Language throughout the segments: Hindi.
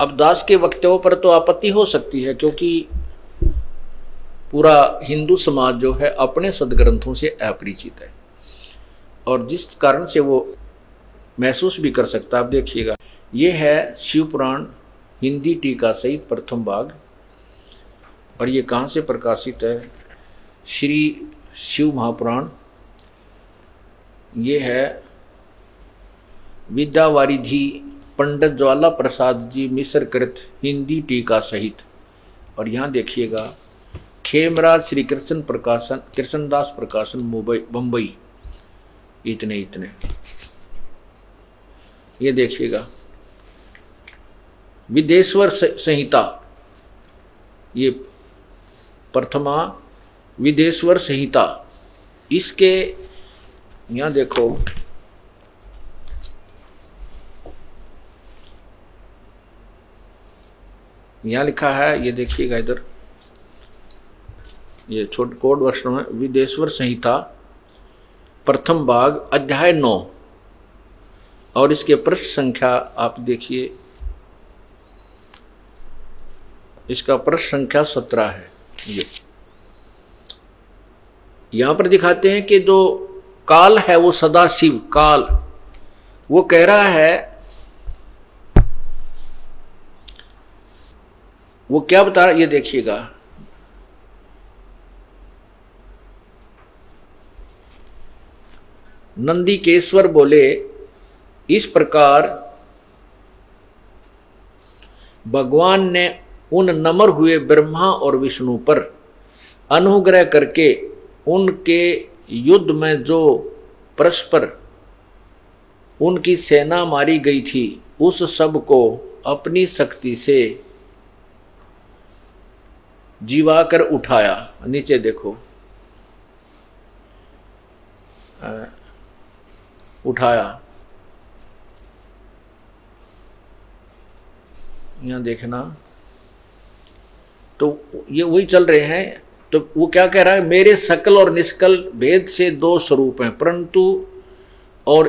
अब दास के वक्तव्यों पर तो आपत्ति हो सकती है, क्योंकि पूरा हिंदू समाज जो है अपने सदग्रंथों से अपरिचित है। और जिस कारण से वो महसूस भी कर सकता है, आप देखिएगा, ये है शिव पुराण हिंदी टीका सहित प्रथम भाग, और ये कहाँ से प्रकाशित है? श्री शिव महापुराण। ये है विद्यावारिधि पंडित ज्वाला प्रसाद जी मिश्र कृत हिंदी टीका सहित। और यहाँ देखिएगा, खेमराज श्री कृष्ण प्रकाशन, कृष्णदास प्रकाशन, मुंबई बम्बई इतने इतने। ये देखिएगा, विदेश्वर संहिता। ये प्रथमा, विदेश्वर संहिता। इसके, यहाँ देखो यहाँ लिखा है, ये देखिएगा इधर। ये छोटे, कोड वर्ष में, विदेश्वर संहिता, प्रथम भाग, अध्याय नौ। और इसके पृष्ठ संख्या आप देखिए। इसका पृष्ठ संख्या सत्रह है, ये। यहाँ पर दिखाते हैं कि जो काल है वो सदा शिव काल। वो कह रहा है वो क्या बता रहा, ये देखिएगा। नंदीकेश्वर बोले, इस प्रकार भगवान ने उन नमर हुए ब्रह्मा और विष्णु पर अनुग्रह करके उनके युद्ध में जो परस्पर उनकी सेना मारी गई थी, उस सबको अपनी शक्ति से जीवाकर उठाया। नीचे देखो। उठाया। यहाँ देखना। तो ये वही चल रहे हैं। तो वो क्या कह रहा है? मेरे सकल और निष्कल भेद से दो स्वरूप हैं, परंतु और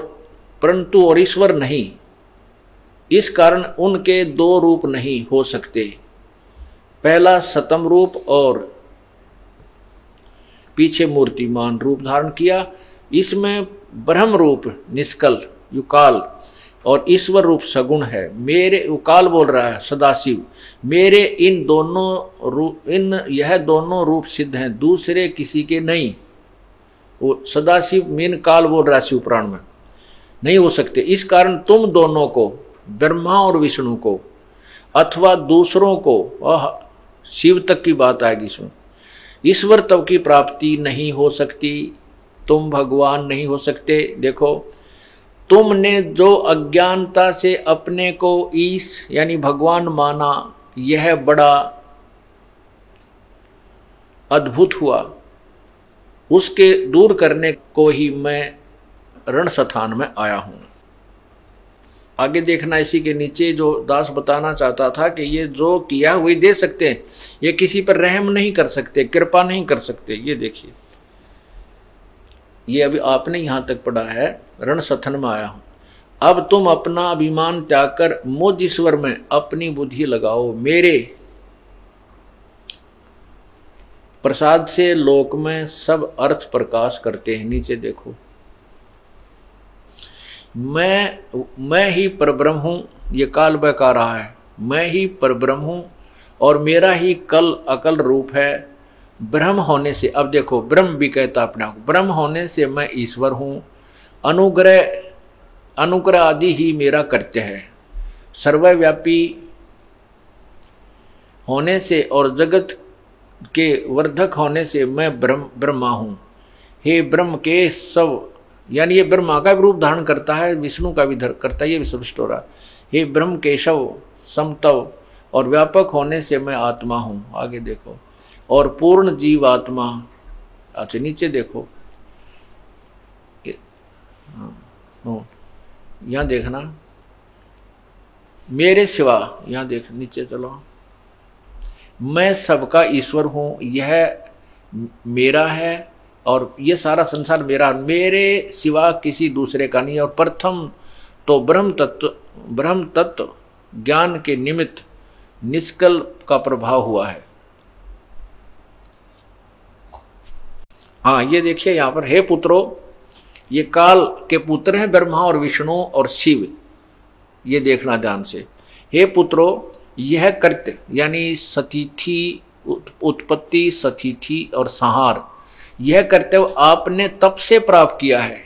परंतु और ईश्वर नहीं। इस कारण उनके दो रूप नहीं हो सकते। पहला सतम रूप और पीछे मूर्तिमान रूप धारण किया। इसमें ब्रह्म रूप, निष्कल, युकाल और ईश्वर रूप सगुण है। मेरे उकाल बोल रहा है, सदाशिव। मेरे, इन दोनों रूप इन, यह दोनों रूप सिद्ध हैं, दूसरे किसी के नहीं। वो सदाशिव, मीन काल बोल रहा है शिव पुराण में। नहीं हो सकते। इस कारण तुम दोनों को, ब्रह्मा और विष्णु को, अथवा दूसरों को शिव तक की बात आएगी इसमें ईश्वर तब की प्राप्ति नहीं हो सकती, तुम भगवान नहीं हो सकते। देखो, तुमने जो अज्ञानता से अपने को ईश, यानी भगवान माना, यह बड़ा अद्भुत हुआ। उसके दूर करने को ही मैं रण स्थान में आया हूँ। आगे देखना इसी के नीचे जो दास बताना चाहता था कि ये जो किया वही दे सकते हैं, ये किसी पर रहम नहीं कर सकते, कृपा नहीं कर सकते। ये देखिए। ये अभी आपने यहाँ तक पढ़ा है, रण सथन में आया हूँ। अब तुम अपना अभिमान त्याग कर मुझ ईश्वर में अपनी बुद्धि लगाओ। मेरे प्रसाद से लोक में सब अर्थ प्रकाश करते हैं। नीचे देखो। मैं मैं ही परब्रह्म हूँ, ये काल बहका रहा है। मैं ही परब्रह्म हूँ और मेरा ही कल अकल रूप है। ब्रह्म होने से, अब देखो, ब्रह्म भी कहता अपने आप ब्रह्म होने से मैं ईश्वर हूँ। अनुग्रह अनुग्रह आदि ही मेरा कृत्य है। सर्वव्यापी होने से और जगत के वर्धक होने से मैं ब्रह्म, ब्रह्मा हूँ। हे ब्रह्म के सब यानी ये ब्रह्मा का रूप धारण करता है विष्णु का भी धर करता है ये सृष्ट हो रहा हे। ब्रह्म केशव समतव और व्यापक होने से मैं आत्मा हूँ। आगे देखो। और पूर्ण जीव आत्मा अच्छा नीचे देखो। हाँ, यहाँ देखना। मेरे सिवा यहाँ देख नीचे चलो। मैं सबका ईश्वर हूँ यह मेरा है और ये सारा संसार मेरा, मेरे सिवा किसी दूसरे का नहीं और प्रथम तो ब्रह्म तत्व ब्रह्म तत्व ज्ञान के निमित्त निष्कल का प्रभाव हुआ है। हाँ ये देखिए यहाँ पर, हे पुत्रो, ये काल के पुत्र हैं ब्रह्मा और विष्णु और शिव। ये देखना ध्यान से। हे पुत्रो, यह कृत्य, यानी सतिथि उत्पत्ति, सतिथि और संहार यह कर्तव्य आपने तप से प्राप्त किया है।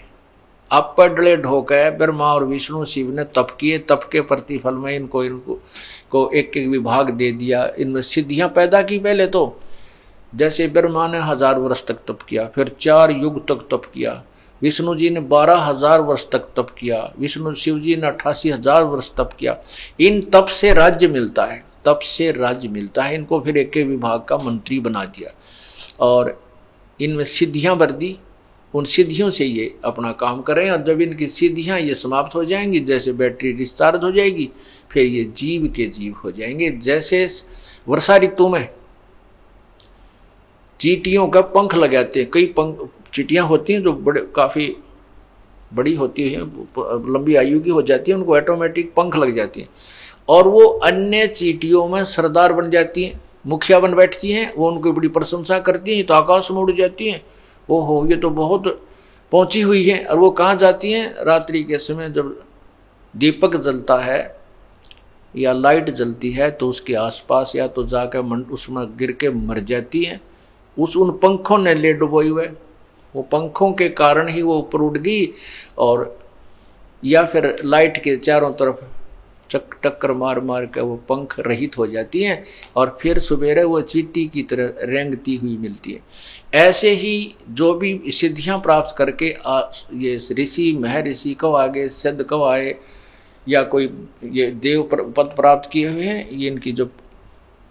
आप पर डले ढोके ब्रह्मा और विष्णु शिव ने तप किए। तप के प्रतिफल में इनको इनको, को एक एक विभाग दे दिया। इनमें सिद्धियाँ पैदा की पहले तो। जैसे ब्रह्मा ने हज़ार वर्ष तक तप किया, फिर चार युग तक तप किया। विष्णु जी ने बारह हज़ार वर्ष तक तप किया। विष्णु शिव जी ने अट्ठासी हज़ार वर्ष तप किया। इन तप से राज्य मिलता है। तप से राज्य मिलता है। इनको फिर एक विभाग का मंत्री बना दिया। और इनमें सिद्धियाँ भर दी, उन सिद्धियों से ये अपना काम करें, और जब इनकी सिद्धियाँ ये समाप्त हो जाएँगी, जैसे बैटरी डिस्चार्ज हो जाएगी, फिर ये जीव के जीव हो जाएँगे। जैसे वर्षा ऋतु में चीटियों का पंख लगाते हैं, कई पंख, चीटियाँ होती हैं जो बड़े, काफ़ी बड़ी होती है, लंबी आयु की हो जाती है, उनको ऑटोमेटिक पंख लग जाती हैं। और वो अन्य चीटियों में सरदार बन जाती हैं। मुखिया बन बैठती हैं, वो उनकी बड़ी प्रशंसा करती हैं तो आकाश में उड़ जाती हैं। वो हो ये तो बहुत पहुँची हुई है और वो कहाँ जाती हैं? रात्रि के समय जब दीपक जलता है या लाइट जलती है तो उसके आसपास या तो जाकर मन, उसमें गिर के मर जाती हैं। उस, उन पंखों ने ले डुबोई हुए। वो पंखों के कारण ही वो ऊपर उड़ गई और या फिर लाइट के चारों तरफ़ चक टक्कर मार मार कर वो पंख रहित हो जाती हैं और फिर सवेरे वो चीटी की तरह रेंगती हुई मिलती है। ऐसे ही जो भी सिद्धियाँ प्राप्त करके आ, ये ऋषि मह ऋषि कब आगे सिद्ध कब आए या कोई ये देव पद प्राप्त किए हुए हैं ये इनकी जो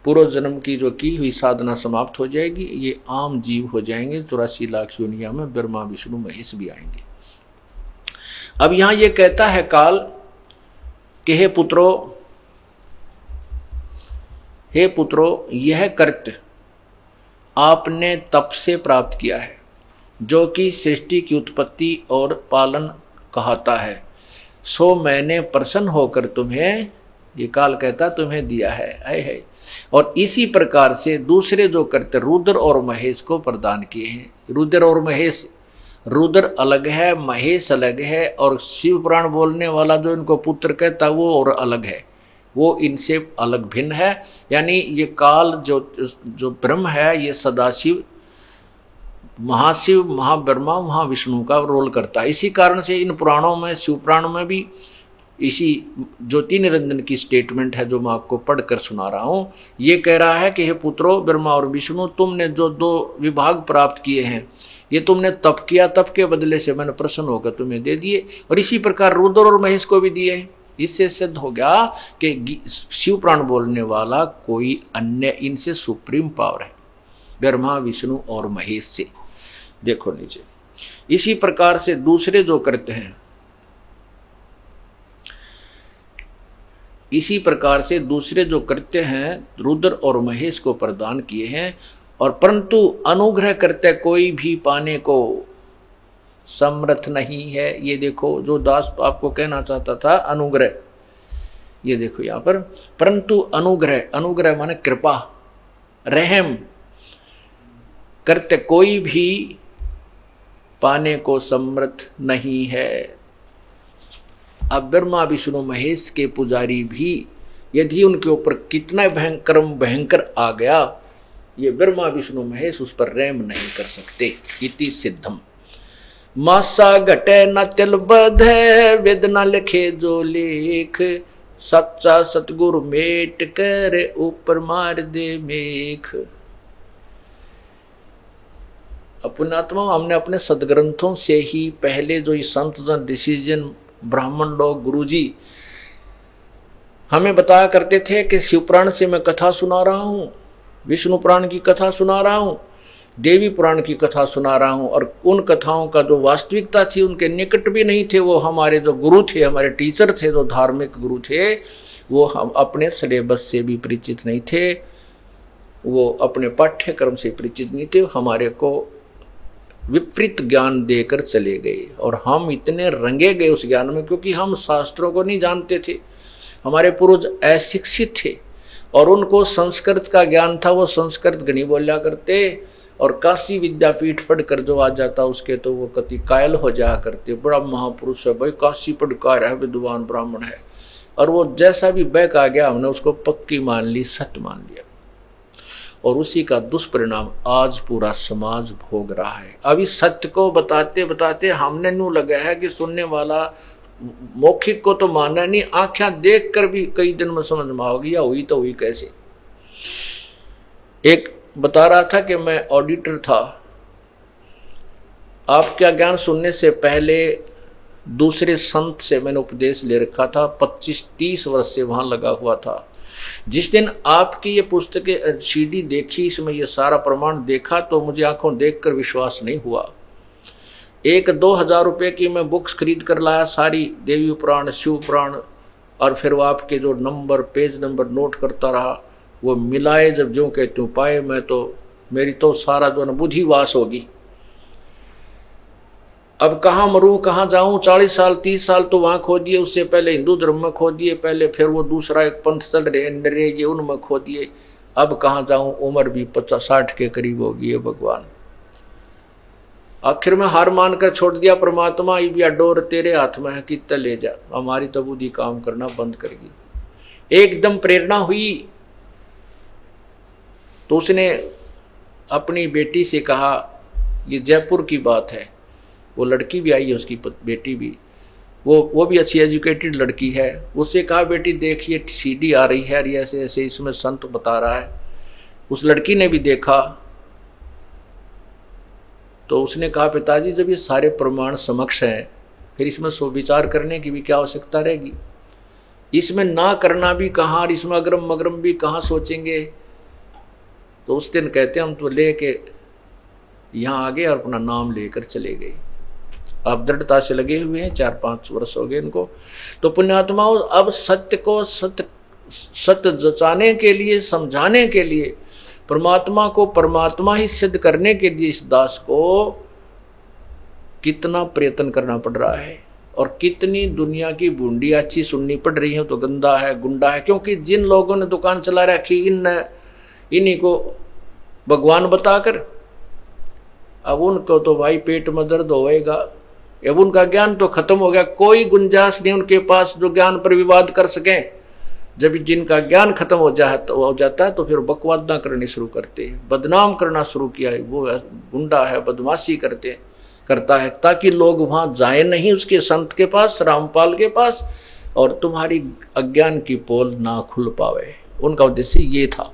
पूर्व जन्म की जो की हुई साधना समाप्त हो जाएगी ये आम जीव हो जाएँगे चौरासी लाख योनिया में ब्रह्मा विष्णु महेश भी आएँगे। अब यहाँ ये कहता है काल कि हे पुत्रो हे पुत्रो, यह कृत्य आपने तप से प्राप्त किया है, जो कि सृष्टि की उत्पत्ति और पालन कहता है। सो मैंने प्रसन्न होकर तुम्हें, ये काल कहता तुम्हें दिया है, आए है। और इसी प्रकार से दूसरे जो करते रुद्र और महेश को प्रदान किए हैं। रुद्र और महेश रुद्र अलग है, महेश अलग है और शिव पुराण बोलने वाला जो इनको पुत्र कहता वो और अलग है। वो इनसे अलग भिन्न है। यानी ये काल जो जो ब्रह्म है, ये सदाशिव, महाशिव, महाब्रह्मा, महाविष्णु का रोल करता है। इसी कारण से इन पुराणों में, शिव पुराणों में भी इसी ज्योति निरंजन की स्टेटमेंट है जो मैं आपको पढ़कर सुना रहा हूँ। ये कह रहा है कि, हे पुत्रो, ब्रह्मा और विष्णु, तुमने जो दो विभाग प्राप्त किए हैं ये तुमने तप किया, तप के बदले से मैंने प्रसन्न होकर तुम्हें दे दिए। और इसी प्रकार रुद्र और महेश को भी दिए इससे सिद्ध हो गया कि शिव प्राण बोलने वाला कोई अन्य इनसे सुप्रीम पावर है, ब्रह्मा, विष्णु और महेश से। देखो नीचे। इसी प्रकार से दूसरे जो करते हैं, इसी प्रकार से दूसरे जो करते हैं, रुद्र और महेश को प्रदान किए हैं। और परंतु अनुग्रह करते कोई भी पाने को समर्थ नहीं है। ये देखो, जो दास आपको कहना चाहता था, अनुग्रह। ये देखो यहाँ पर, परंतु अनुग्रह अनुग्रह माने कृपा, रहम करते कोई भी पाने को समर्थ नहीं है। अब ब्रह्मा, विष्णु, महेश के पुजारी भी, यदि उनके ऊपर कितना भयंकर भयंकर आ गया ये ब्रह्मा, विष्णु, महेश उस पर रेम नहीं कर सकते, इति सिद्धम। मासा घटे न तिल बध वेद न लिखे जो लेख। सच्चा सतगुरु मेट कर, ऊपर मार दे मेख। अपनात्मा हमने अपने सदग्रंथों से ही पहले जो ये संत जन डिसीज़न ब्राह्मण लोग गुरु जी हमें बताया करते थे कि शिवपुराण से मैं कथा सुना रहा हूँ। विष्णु पुराण की कथा सुना रहा हूँ, देवी पुराण की कथा सुना रहा हूँ, और उन कथाओं का जो वास्तविकता थी, उनके निकट भी नहीं थे, वो हमारे जो गुरु थे, हमारे टीचर थे, जो धार्मिक गुरु थे, वो हम अपने सिलेबस से भी परिचित नहीं थे, वो अपने पाठ्यक्रम से परिचित नहीं थे, हमारे को विपरीत ज्ञान देकर चले गए, और हम इतने रंगे गए उस ज्ञान में, क्योंकि हम शास्त्रों को नहीं जानते थे, हमारे पूर्वज अशिक्षित थे और उनको संस्कृत का ज्ञान था, वो संस्कृत गणी बोला करते और काशी विद्यापीठ पढ़ कर जो आ जाता उसके तो वो कति कायल हो जाया करते। बड़ा महापुरुष है भाई, काशी पढ़कार है, विद्वान ब्राह्मण है। और वो जैसा भी बैक आ गया, हमने उसको पक्की मान ली सत्य मान लिया। और उसी का दुष्परिणाम आज पूरा समाज भोग रहा है। इस सत्य को बताते बताते हमने नू लगा है कि सुनने वाला मौखिक को तो माना नहीं। आख्या देख कर भी कई दिन में समझ में आओगी या हुई तो हुई कैसे? एक बता रहा था कि मैं ऑडिटर था। आपका ज्ञान सुनने से पहले दूसरे संत से मैंने उपदेश ले रखा था। 25-30 वर्ष से वहाँ लगा हुआ था। जिस दिन आपकी ये पुस्तकें, सीडी देखी, इसमें ये सारा प्रमाण देखा तो मुझे आँखों देखकर विश्वास नहीं हुआ। एक दो हज़ार रुपये की मैं बुक्स खरीद कर लाया, सारी देवी पुराण, शिव पुराण, और फिर वो आपके जो नंबर, पेज नंबर नोट करता रहा, वो मिलाए जब जो के त्यों पाए, मैं तो मेरी तो सारा जो बुद्धि वास होगी अब कहाँ मरूं, कहाँ जाऊँ, चालीस साल, तीस साल तो वहाँ खो दिए, उससे पहले हिंदू धर्म में खो दिए, पहले फिर वो दूसरा एक पंथ चल रहे, नरेगे उनमें खो दिए, अब कहाँ जाऊँ, उम्र भी पचास साठ के करीब होगी है भगवान। आखिर में हार मान कर छोड़ दिया, परमात्मा, ये डोर तेरे हाथ में है कितना ले जा। हमारी तो बुद्धि काम करना बंद करेगी एकदम प्रेरणा हुई। तो उसने अपनी बेटी से कहा, ये जयपुर की बात है। वो लड़की भी आई है, उसकी बेटी भी। वो वो भी अच्छी एजुकेटेड लड़की है। उससे कहा, बेटी देखिए सीडी आ रही है ऐसे ऐसे इसमें संत बता रहा है। उस लड़की ने भी देखा तो उसने कहा, पिताजी, जब ये सारे प्रमाण समक्ष हैं, फिर इसमें सो विचार करने की भी क्या आवश्यकता रहेगी? इसमें ना करना भी कहाँ और इसमें अग्रम मगरम भी कहाँ सोचेंगे? तो उस दिन कहते, हम तो ले के यहाँ आ गए और अपना नाम लेकर चले गए। अब दृढ़ता से लगे हुए हैं, चार पाँच वर्ष हो गए इनको। तो पुण्यात्माओं, अब सत्य को सत्य सत्य जचाने के लिए, समझाने के लिए परमात्मा को परमात्मा ही सिद्ध करने के लिए इस दास को कितना प्रयत्न करना पड़ रहा है और कितनी दुनिया की बूंदी अच्छी सुननी पड़ रही है तो गंदा है, गुंडा है, क्योंकि जिन लोगों ने दुकान चला रखी इन इन्हीं को भगवान बताकर, अब उनको तो भाई पेट में दर्द होएगा, अब उनका ज्ञान तो खत्म हो गया, कोई गुंजाइश नहीं उनके पास जो ज्ञान पर विवाद कर सके। जब जिनका ज्ञान खत्म हो जाए तो हो जाता है तो फिर बकवादा करनी शुरू करते हैं। बदनाम करना शुरू किया है। वो गुंडा है, बदमाशी करते करता है, ताकि लोग वहाँ जाए नहीं उसके संत के पास, रामपाल के पास, और तुम्हारी अज्ञान की पोल ना खुल पावे। उनका उद्देश्य ये था।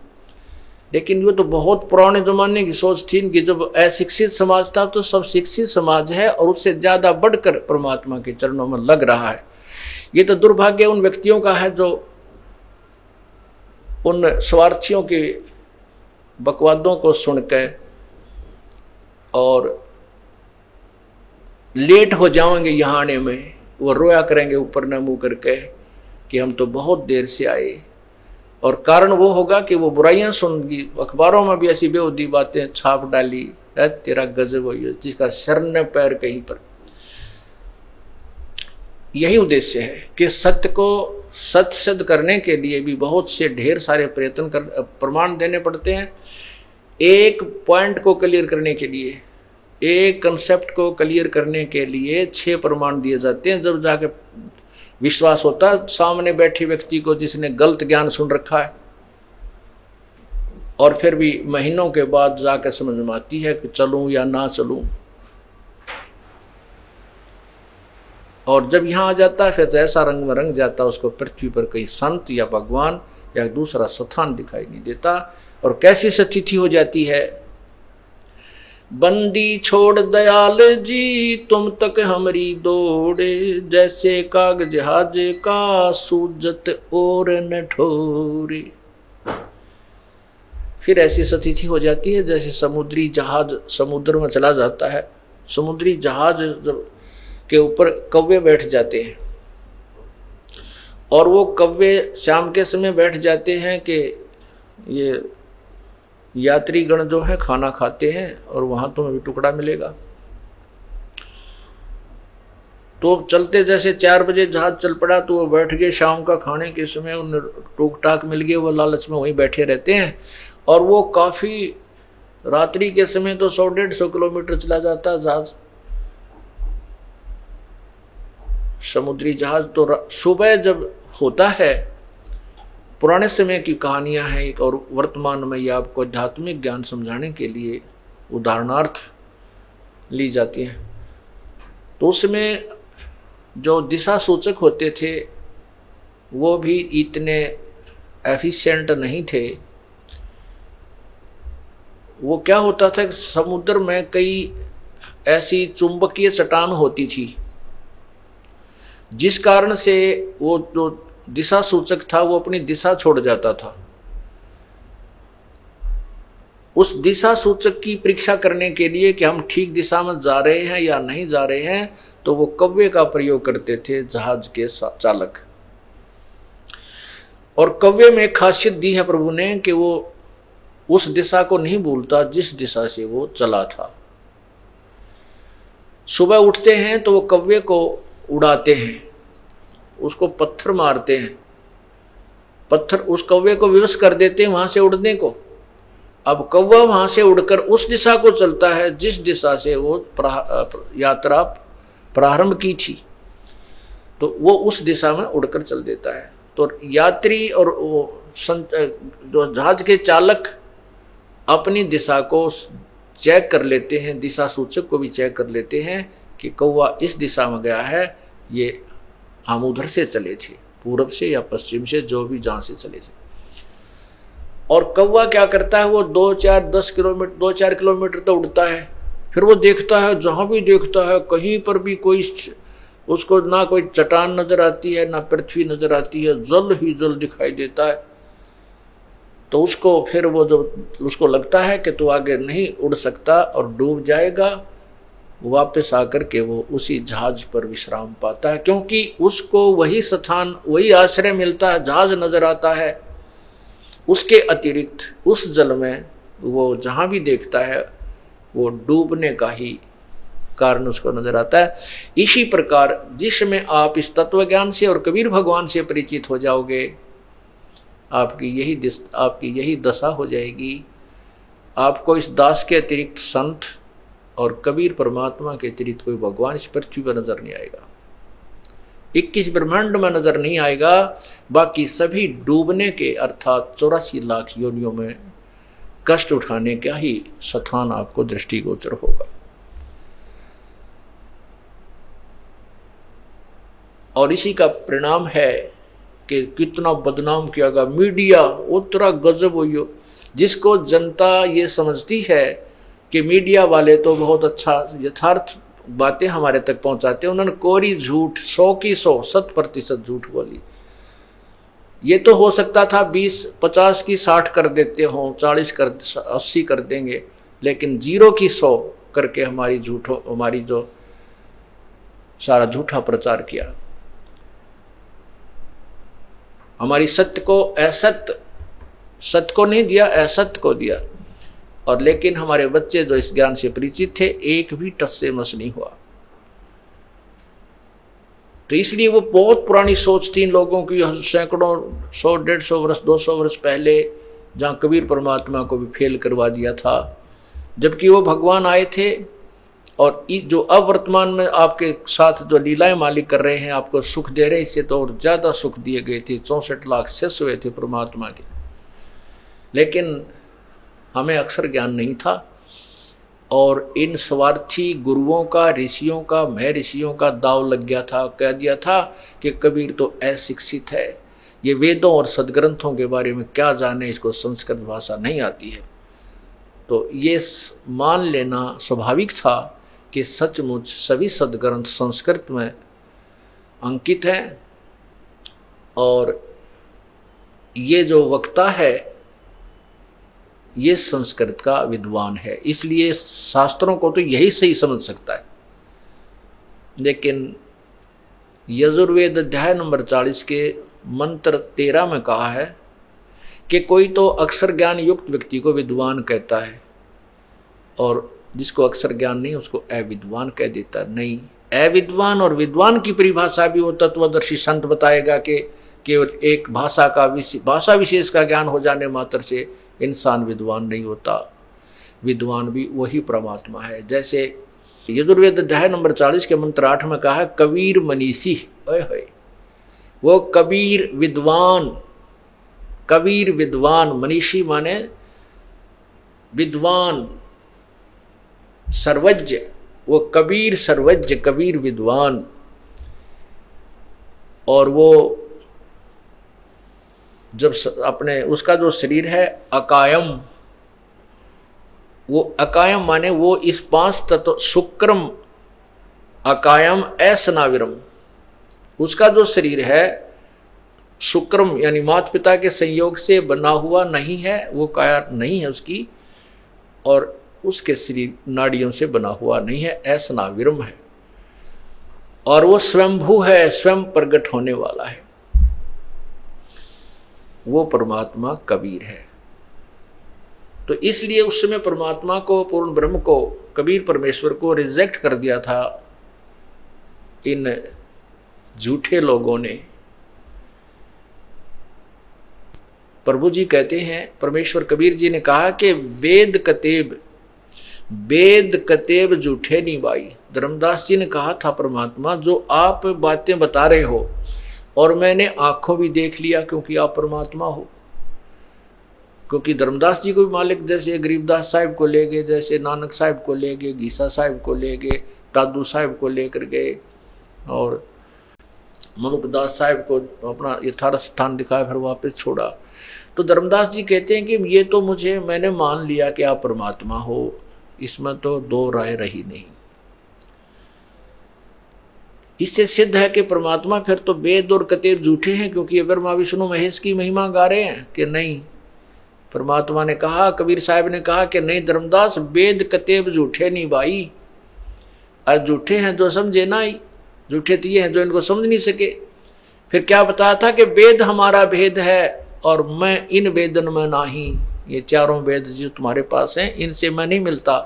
लेकिन वो तो बहुत पुराने ज़माने की सोच थी कि जब अशिक्षित समाज था तो सब शिक्षित समाज है, और उससे ज़्यादा बढ़कर परमात्मा के चरणों में लग रहा है। ये तो दुर्भाग्य उन व्यक्तियों का है जो उन स्वार्थियों के बकवादों को सुनकर और लेट हो जाएँगे यहाँ आने में, वो रोया करेंगे ऊपर न मुँह करके कि हम तो बहुत देर से आए। और कारण वो होगा कि वो बुराइयाँ सुनगी, अखबारों में भी ऐसी बेहूदी बातें छाप डाली तेरा गजब हो, जिसका सर न पैर कहीं पर। यही उद्देश्य है कि सत्य को सत्य सिद्ध करने के लिए भी बहुत से ढेर सारे प्रयत्न कर, प्रमाण देने पड़ते हैं। एक पॉइंट को क्लियर करने के लिए, एक कंसेप्ट को क्लियर करने के लिए छह प्रमाण दिए जाते हैं। जब जाके विश्वास होता है, सामने बैठे व्यक्ति को जिसने गलत ज्ञान सुन रखा है, और फिर भी महीनों के बाद जाकर समझ में आती है कि चलूँ या ना चलूँ और जब यहाँ आ जाता है, फिर तो ऐसा रंग में रंग जाता है, उसको पृथ्वी पर कहीं संत या भगवान या दूसरा स्थान दिखाई नहीं देता। और कैसी स्थिति हो जाती है? बंदी छोड़ दयाल जी, तुम तक हमारी दौड़े, जैसे काग जहाज़ का सूजत और न ठोरे। फिर ऐसी स्थिति हो जाती है, जैसे समुद्री जहाज़ समुद्र में चला जाता है। समुद्री जहाज़ जब के ऊपर कौवे बैठ जाते हैं। और वो कौवे शाम के समय बैठ जाते हैं कि ये यात्री गण जो है खाना खाते हैं और वहाँ तुम्हें भी टुकड़ा मिलेगा। तो चलते जैसे चार बजे जहाज़ चल पड़ा तो वो बैठ गए शाम का खाने के समय, उन टूक टाक मिल गए, वो लालच में वहीं बैठे रहते हैं। और वो काफ़ी रात्रि के समय तो सौ डेढ़ सौ किलोमीटर चला जाता जहाज़। समुद्री जहाज़ तो सुबह जब होता है, पुराने समय की कहानियाँ हैं एक, और वर्तमान में ये आपको आध्यात्मिक ज्ञान समझाने के लिए उदाहरणार्थ ली जाती हैं। तो उसमें जो दिशा सूचक होते थे, वो भी इतने एफिशिएंट नहीं थे। वो क्या होता था कि समुद्र में कई ऐसी चुंबकीय चट्टान होती थी जिस कारण से वो जो दिशा सूचक था, वो अपनी दिशा छोड़ जाता था। उस दिशा सूचक की परीक्षा करने के लिए कि हम ठीक दिशा में जा रहे हैं या नहीं जा रहे हैं तो वो कव्य का प्रयोग करते थे जहाज़ के चालक। और कव्य में खासियत दी है प्रभु ने कि वो उस दिशा को नहीं भूलता जिस दिशा से वो चला था। सुबह उठते हैं तो वो कव्य को उड़ाते हैं, उसको पत्थर मारते हैं। पत्थर उस कौवे को विवश कर देते हैं वहाँ से उड़ने को। अब कौवा वहाँ से उड़कर उस दिशा को चलता है, जिस दिशा से वो यात्रा प्रारंभ की थी। तो वो उस दिशा में उड़कर चल देता है। तो यात्री और वो संत, जो जहाज़ के चालक अपनी दिशा को चेक कर लेते हैं, दिशा सूचक को भी चेक कर लेते हैं। कि कौवा इस दिशा में गया है, ये हम उधर से चले थे, पूरब से या पश्चिम से, जो भी जहाँ से चले थे। और कौवा क्या करता है, वो दो चार दस किलोमीटर, दो चार किलोमीटर तो उड़ता है, फिर वो देखता है, जहाँ भी देखता है, कहीं पर भी कोई उसको ना कोई चट्टान नज़र आती है, ना पृथ्वी नज़र आती है जल ही जल दिखाई देता है। तो उसको फिर वो जब, उसको लगता है कि तू आगे नहीं उड़ सकता और डूब जाएगा वापस आकर के वो उसी जहाज़ पर विश्राम पाता है, क्योंकि उसको वही स्थान, वही आश्रय मिलता है, जहाज़ नज़र आता है। उसके अतिरिक्त उस जल में वो जहाँ भी देखता है, वो डूबने का ही कारण उसको नज़र आता है। इसी प्रकार जिसमें आप इस तत्व ज्ञान से और कबीर भगवान से परिचित हो जाओगे, आपकी यही आपकी यही दशा हो जाएगी। आपको इस दास के अतिरिक्त संत और कबीर परमात्मा के अतिरिक्त कोई भगवान इस पृथ्वी पर नज़र नहीं आएगा। इक्कीस ब्रह्मांड में नज़र नहीं आएगा, बाकी सभी डूबने के अर्थात चौरासी लाख योनियों में कष्ट उठाने का ही स्थान आपको दृष्टिगोचर होगा। और इसी का परिणाम है कि कितना बदनाम किया गया। मीडिया, उतरा गजब हुई जिसको जनता ये समझती है कि मीडिया वाले तो बहुत अच्छा यथार्थ बातें हमारे तक पहुंचाते हैं। उन्होंने कोरी झूठ, सौ की सौ शत प्रतिशत झूठ बोली। ये तो हो सकता था बीस, पचास की साठ कर देते हो, चालीस कर, अस्सी कर देंगे, लेकिन ज़ीरो की सौ करके हमारी झूठो, हमारी जो सारा झूठा प्रचार किया। हमारी सत्य को, असत्य, सत्य को नहीं दिया, असत्य को दिया। और लेकिन हमारे बच्चे जो इस ज्ञान से परिचित थे, एक भी टस से मस नहीं हुआ। तो इसलिए वो बहुत पुरानी सोच थी इन लोगों की। सैकड़ों, सौ, डेढ़ सौ वर्ष, दो सौ वर्ष पहले जहाँ कबीर परमात्मा को भी फेल करवा दिया था। जबकि वो भगवान आए थे और जो अब वर्तमान में आपके साथ जो लीलाएँ मालिक कर रहे हैं, आपको सुख दे रहे हैं, इससे तो और ज़्यादा सुख दिए गए थे। चौंसठ लाख शिष्य हुए थे परमात्मा के। लेकिन हमें अक्सर ज्ञान नहीं था। और इन स्वार्थी गुरुओं का, ऋषियों का मह ऋषियों का दाव लग गया था, कह दिया था कि कबीर तो अशिक्षित है। ये वेदों और सदग्रंथों के बारे में क्या जाने, इसको संस्कृत भाषा नहीं आती है। तो ये मान लेना स्वाभाविक था कि सचमुच सभी सदग्रंथ संस्कृत में अंकित हैं। और ये जो वक्ता है ये संस्कृत का विद्वान है। इसलिए शास्त्रों को तो यही सही समझ सकता है। लेकिन यजुर्वेद अध्याय नंबर चालीस के मंत्र तेरह में कहा है कि कोई तो अक्षर ज्ञान युक्त व्यक्ति को विद्वान कहता है और जिसको अक्षर ज्ञान नहीं, उसको अविद्वान कह देता नहीं, अविद्वान और विद्वान की परिभाषा भी वो तत्वदर्शी संत बताएगा कि केवल एक भाषा का भाषा विशेष का ज्ञान हो जाने मात्र से इंसान विद्वान नहीं होता। विद्वान भी वही परमात्मा है। जैसे यजुर्वेद अध्याय नंबर चालीस के मंत्र आठ में कहा है, कबीर मनीषी है वो कबीर विद्वान कबीर विद्वान, मनीषी माने विद्वान, सर्वज्ञ। वो कबीर सर्वज्ञ, कबीर विद्वान। और वो जब अपने, उसका जो शरीर है, अकायम। वो अकायम माने वो इस पाँच तत्व, शुक्रम, अकायम, असनाविरम। उसका जो शरीर है, शुक्रम, यानी माता पिता के संयोग से बना हुआ नहीं है, वो काया नहीं है उसकी, और उसके शरीर नाड़ियों से बना हुआ नहीं है ऐसनाविरम है। और वो स्वयंभू है, स्वयं प्रकट होने वाला है। वो परमात्मा कबीर है। तो इसलिए उस समय परमात्मा को, पूर्ण ब्रह्म को, कबीर परमेश्वर को रिजेक्ट कर दिया था। इन झूठे लोगों ने। प्रभु जी कहते हैं, परमेश्वर कबीर जी ने कहा कि वेद कतेब वेद कतेब झूठे नहीं बाई धर्मदास जी ने कहा था परमात्मा, जो आप बातें बता रहे हो और मैंने आँखों भी देख लिया क्योंकि आप परमात्मा हो। क्योंकि धर्मदास जी को भी मालिक जैसे गरीबदास साहिब को ले गए, जैसे नानक साहिब को ले गए, गीसा साहिब को ले गए, दादू साहिब को लेकर गए और मनुकदास साहिब को अपना यथार्थ स्थान दिखाया, फिर वापस छोड़ा। तो धर्मदास जी कहते हैं कि ये तो मुझे, मैंने मान लिया कि आप परमात्मा हो, इसमें तो दो राय रही नहीं। इससे सिद्ध है कि परमात्मा फिर तो वेद और कतेर झूठे हैं, क्योंकि अगर माँ विष्णु महेश की महिमा गा रहे हैं कि नहीं, परमात्मा ने कहा, कबीर साहब ने कहा कि नहीं, धर्मदास वेद कतेब झूठे नहीं भाई। और झूठे हैं तो समझे ना ही, झूठे तो ये हैं जो इनको समझ नहीं सके। फिर क्या बताया था कि वेद हमारा भेद है और मैं इन वेदन में ना ही ये चारों वेद जो तुम्हारे पास हैं, इनसे मैं नहीं मिलता,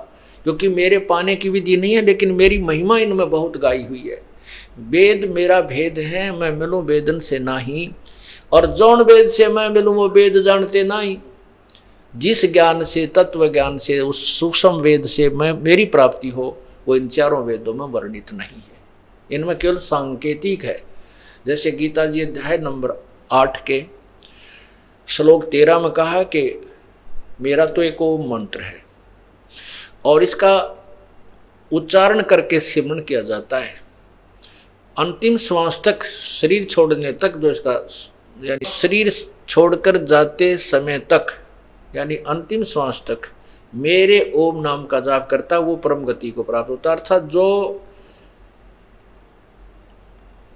क्योंकि मेरे पाने की विधि नहीं है, लेकिन मेरी महिमा इनमें बहुत गाई हुई है। वेद मेरा भेद है, मैं मिलूं वेदन से नाही। और जौन वेद से मैं मिलूं, वो वेद जानते नहीं। जिस ज्ञान से, तत्व ज्ञान से, उस सूक्ष्म वेद से मैं, मेरी प्राप्ति हो, वो इन चारों वेदों में वर्णित नहीं है। इनमें केवल सांकेतिक है। जैसे गीता जी अध्याय नंबर आठ के श्लोक तेरह में कहा कि, मेरा तो एक ओम मंत्र है, और इसका उच्चारण करके सिमरण किया जाता है। अंतिम श्वास तक शरीर छोड़ने तक जो इसका, यानी शरीर छोड़कर जाते समय तक, यानी अंतिम श्वास तक, मेरे ओम नाम का जाप करता वो परम गति को प्राप्त होता। अर्थात जो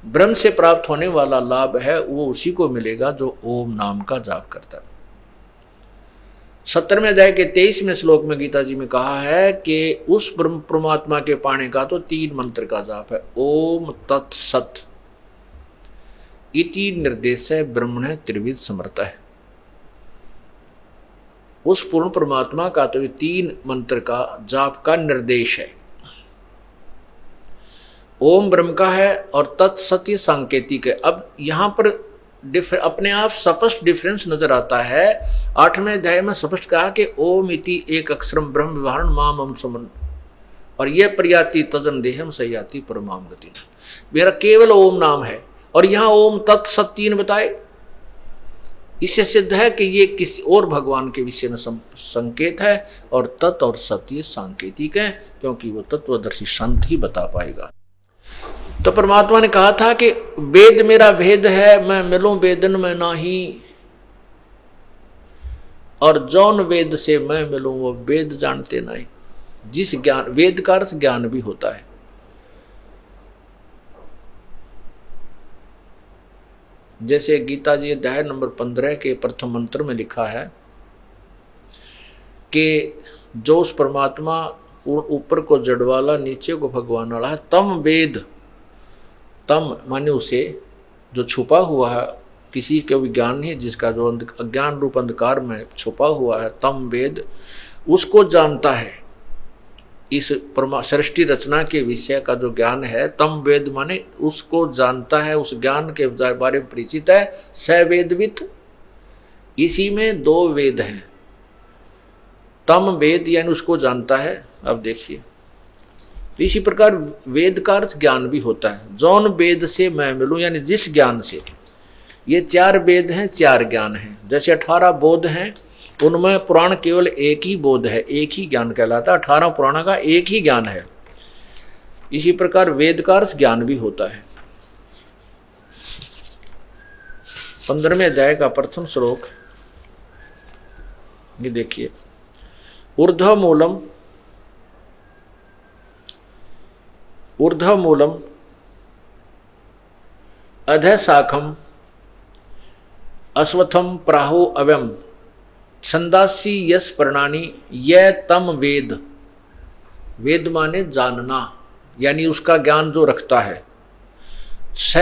ब्रह्म से प्राप्त होने वाला लाभ है, वो उसी को मिलेगा जो ओम नाम का जाप करता है। सत्तरवें अध्याय के तेईसवें श्लोक में गीता जी में कहा है कि उस ब्रह्म, परमात्मा के पाने का तो तीन मंत्र का जाप है। ओम तत्सत। इति निर्देश है ब्रह्मण त्रिविध समर्थ है। उस पूर्ण परमात्मा का तो ये तीन मंत्र का जाप का निर्देश है। ओम ब्रह्म का है और तत्सत्य सांकेतिक है। अब यहाँ पर अपने आप स्पष्ट डिफरेंस नज़र आता है। आठवें अध्याय में स्पष्ट कहा कि ओम इति एक अक्षरम ब्रह्म विवरण माम हम समन। और यह प्रयाति तजन देहम सयाति परमाम गति मेरा केवल ओम नाम है। और यहाँ ओम तत्सतीन बताए। इससे सिद्ध है कि ये किसी और भगवान के विषय में संकेत है और तत् और सत्य सांकेतिक है, क्योंकि वो तत्वदर्शी संत ही बता पाएगा। तो परमात्मा ने कहा था कि वेद मेरा भेद है, मैं मिलूं वेदन में ना ही और जौन वेद से मैं मिलूं, वो वेद जानते नहीं। जिस ज्ञान, वेद का अर्थ ज्ञान भी होता है। जैसे गीता जी अध्याय नंबर पंद्रह के प्रथम मंत्र में लिखा है कि जो उस परमात्मा ऊपर को जड़वाला, नीचे को भगवान वाला है, तम वेद। तम माने उसे, जो छुपा हुआ है, किसी के विज्ञान ज्ञान नहीं, जिसका जो अज्ञान रूप अंधकार में छुपा हुआ है, तम वेद, उसको जानता है। इस परमा सृष्टि रचना के विषय का जो ज्ञान है, तम वेद माने उसको जानता है, उस ज्ञान के बारे में परिचित है स वेदवित इसी में दो वेद हैं। तम वेद यानी उसको जानता है। अब देखिए। इसी प्रकार वेद का अर्थ ज्ञान भी होता है। जौन वेद से मैं मिलूं, यानी जिस ज्ञान से, ये चार वेद हैं, चार ज्ञान हैं। जैसे अठारह बोध हैं, उनमें पुराण केवल एक ही बोध है, एक ही ज्ञान कहलाता है। अठारह पुराण का एक ही ज्ञान है। इसी प्रकार वेद का अर्थ ज्ञान भी होता है। पंद्रहवें अध्याय का प्रथम श्लोक, ये देखिए। ऊर्ध्व मूलम ऊर्ध्व मूलम अध अश्वथम प्राहु अव्यम, छंदासी यश प्रणानी यह तम वेद। वेद माने जानना, यानी उसका ज्ञान जो रखता है। स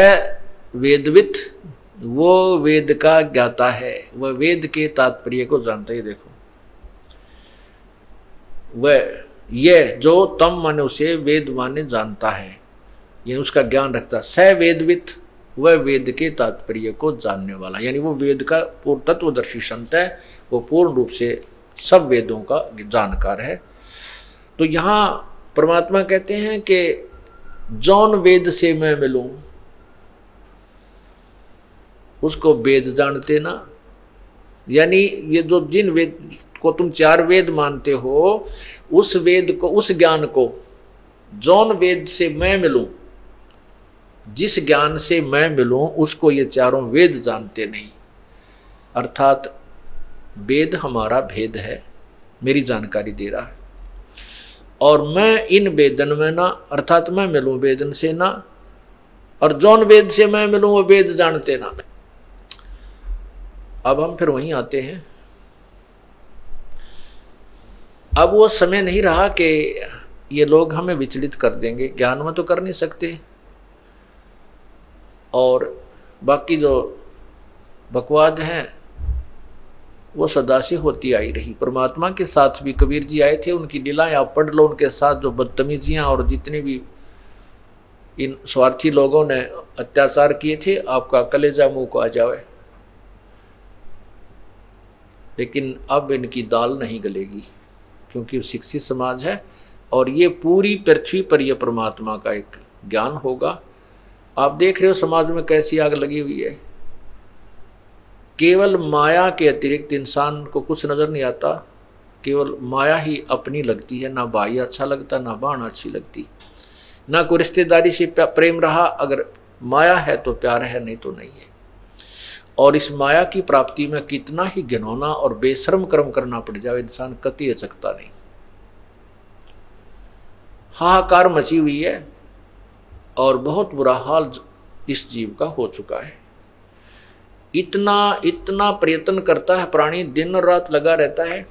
वेदवित, वो वेद का ज्ञाता है। वह वेद के तात्पर्य को जानता है, देखो। वह यह जो तम माने उसे वेद माने जानता है, ये उसका ज्ञान रखता स वेदवित वह वेद के तात्पर्य को जानने वाला। यानी वो वेद का पूर्ण तत्वदर्शी संत है, वो पूर्ण रूप से सब वेदों का जानकार है। तो यहाँ परमात्मा कहते हैं कि जौन वेद से मैं मिलूं, उसको वेद जानते ना। यानी ये जो जिन वेद को तुम चार वेद मानते हो, उस वेद को, उस ज्ञान को, जौन वेद से मैं मिलूं, जिस ज्ञान से मैं मिलूं, उसको ये चारों वेद जानते नहीं। अर्थात वेद हमारा भेद है, मेरी जानकारी दे रहा है। और मैं इन वेदन में ना, अर्थात मैं मिलूं वेदन से ना, और जौन वेद से मैं मिलूं, वो वेद जानते ना। अब हम फिर वहीं आते हैं। अब वो समय नहीं रहा कि ये लोग हमें विचलित कर देंगे। ज्ञान में तो कर नहीं सकते। और बाकी जो बकवाद हैं, वो सदा से होती आई रही। परमात्मा के साथ भी कबीर जी आए थे, उनकी लीलाएँ आप पढ़ लो, उनके साथ जो बदतमीजियाँ और जितने भी इन स्वार्थी लोगों ने अत्याचार किए थे, आपका कलेजा मुँह को आ जाए लेकिन अब इनकी दाल नहीं गलेगी। क्योंकि शिक्षित समाज है, और ये पूरी पृथ्वी पर यह परमात्मा का एक ज्ञान होगा। आप देख रहे हो समाज में कैसी आग लगी हुई है। केवल माया के अतिरिक्त इंसान को कुछ नज़र नहीं आता। केवल माया ही अपनी लगती है, ना भाई अच्छा लगता, ना बाण अच्छी लगती। ना कोई रिश्तेदारी से प्रेम रहा, अगर माया है तो प्यार है, नहीं तो नहीं है। और इस माया की प्राप्ति में कितना ही घिनौना और बेशरम कर्म करना पड़ जाए इंसान कति अचकता नहीं। हाहाकार मची हुई है और बहुत बुरा हाल इस जीव का हो चुका है। इतना इतना प्रयत्न करता है प्राणी, दिन और रात लगा रहता है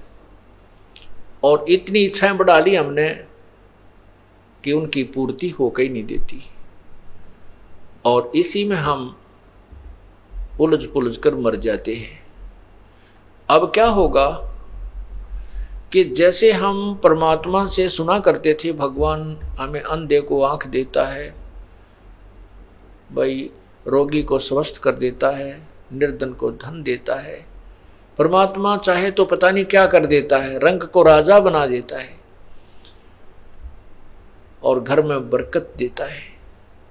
और इतनी इच्छाएँ बढ़ा ली हमने कि उनकी पूर्ति हो ही नहीं देती। और इसी में हम उलझ पुलझ कर मर जाते हैं। अब क्या होगा कि जैसे हम परमात्मा से सुना करते थे, भगवान हमें अंधे को आँख देता है, भाई रोगी को स्वस्थ कर देता है, निर्धन को धन देता है, परमात्मा चाहे तो पता नहीं क्या कर देता है, रंग को राजा बना देता है और घर में बरकत देता है।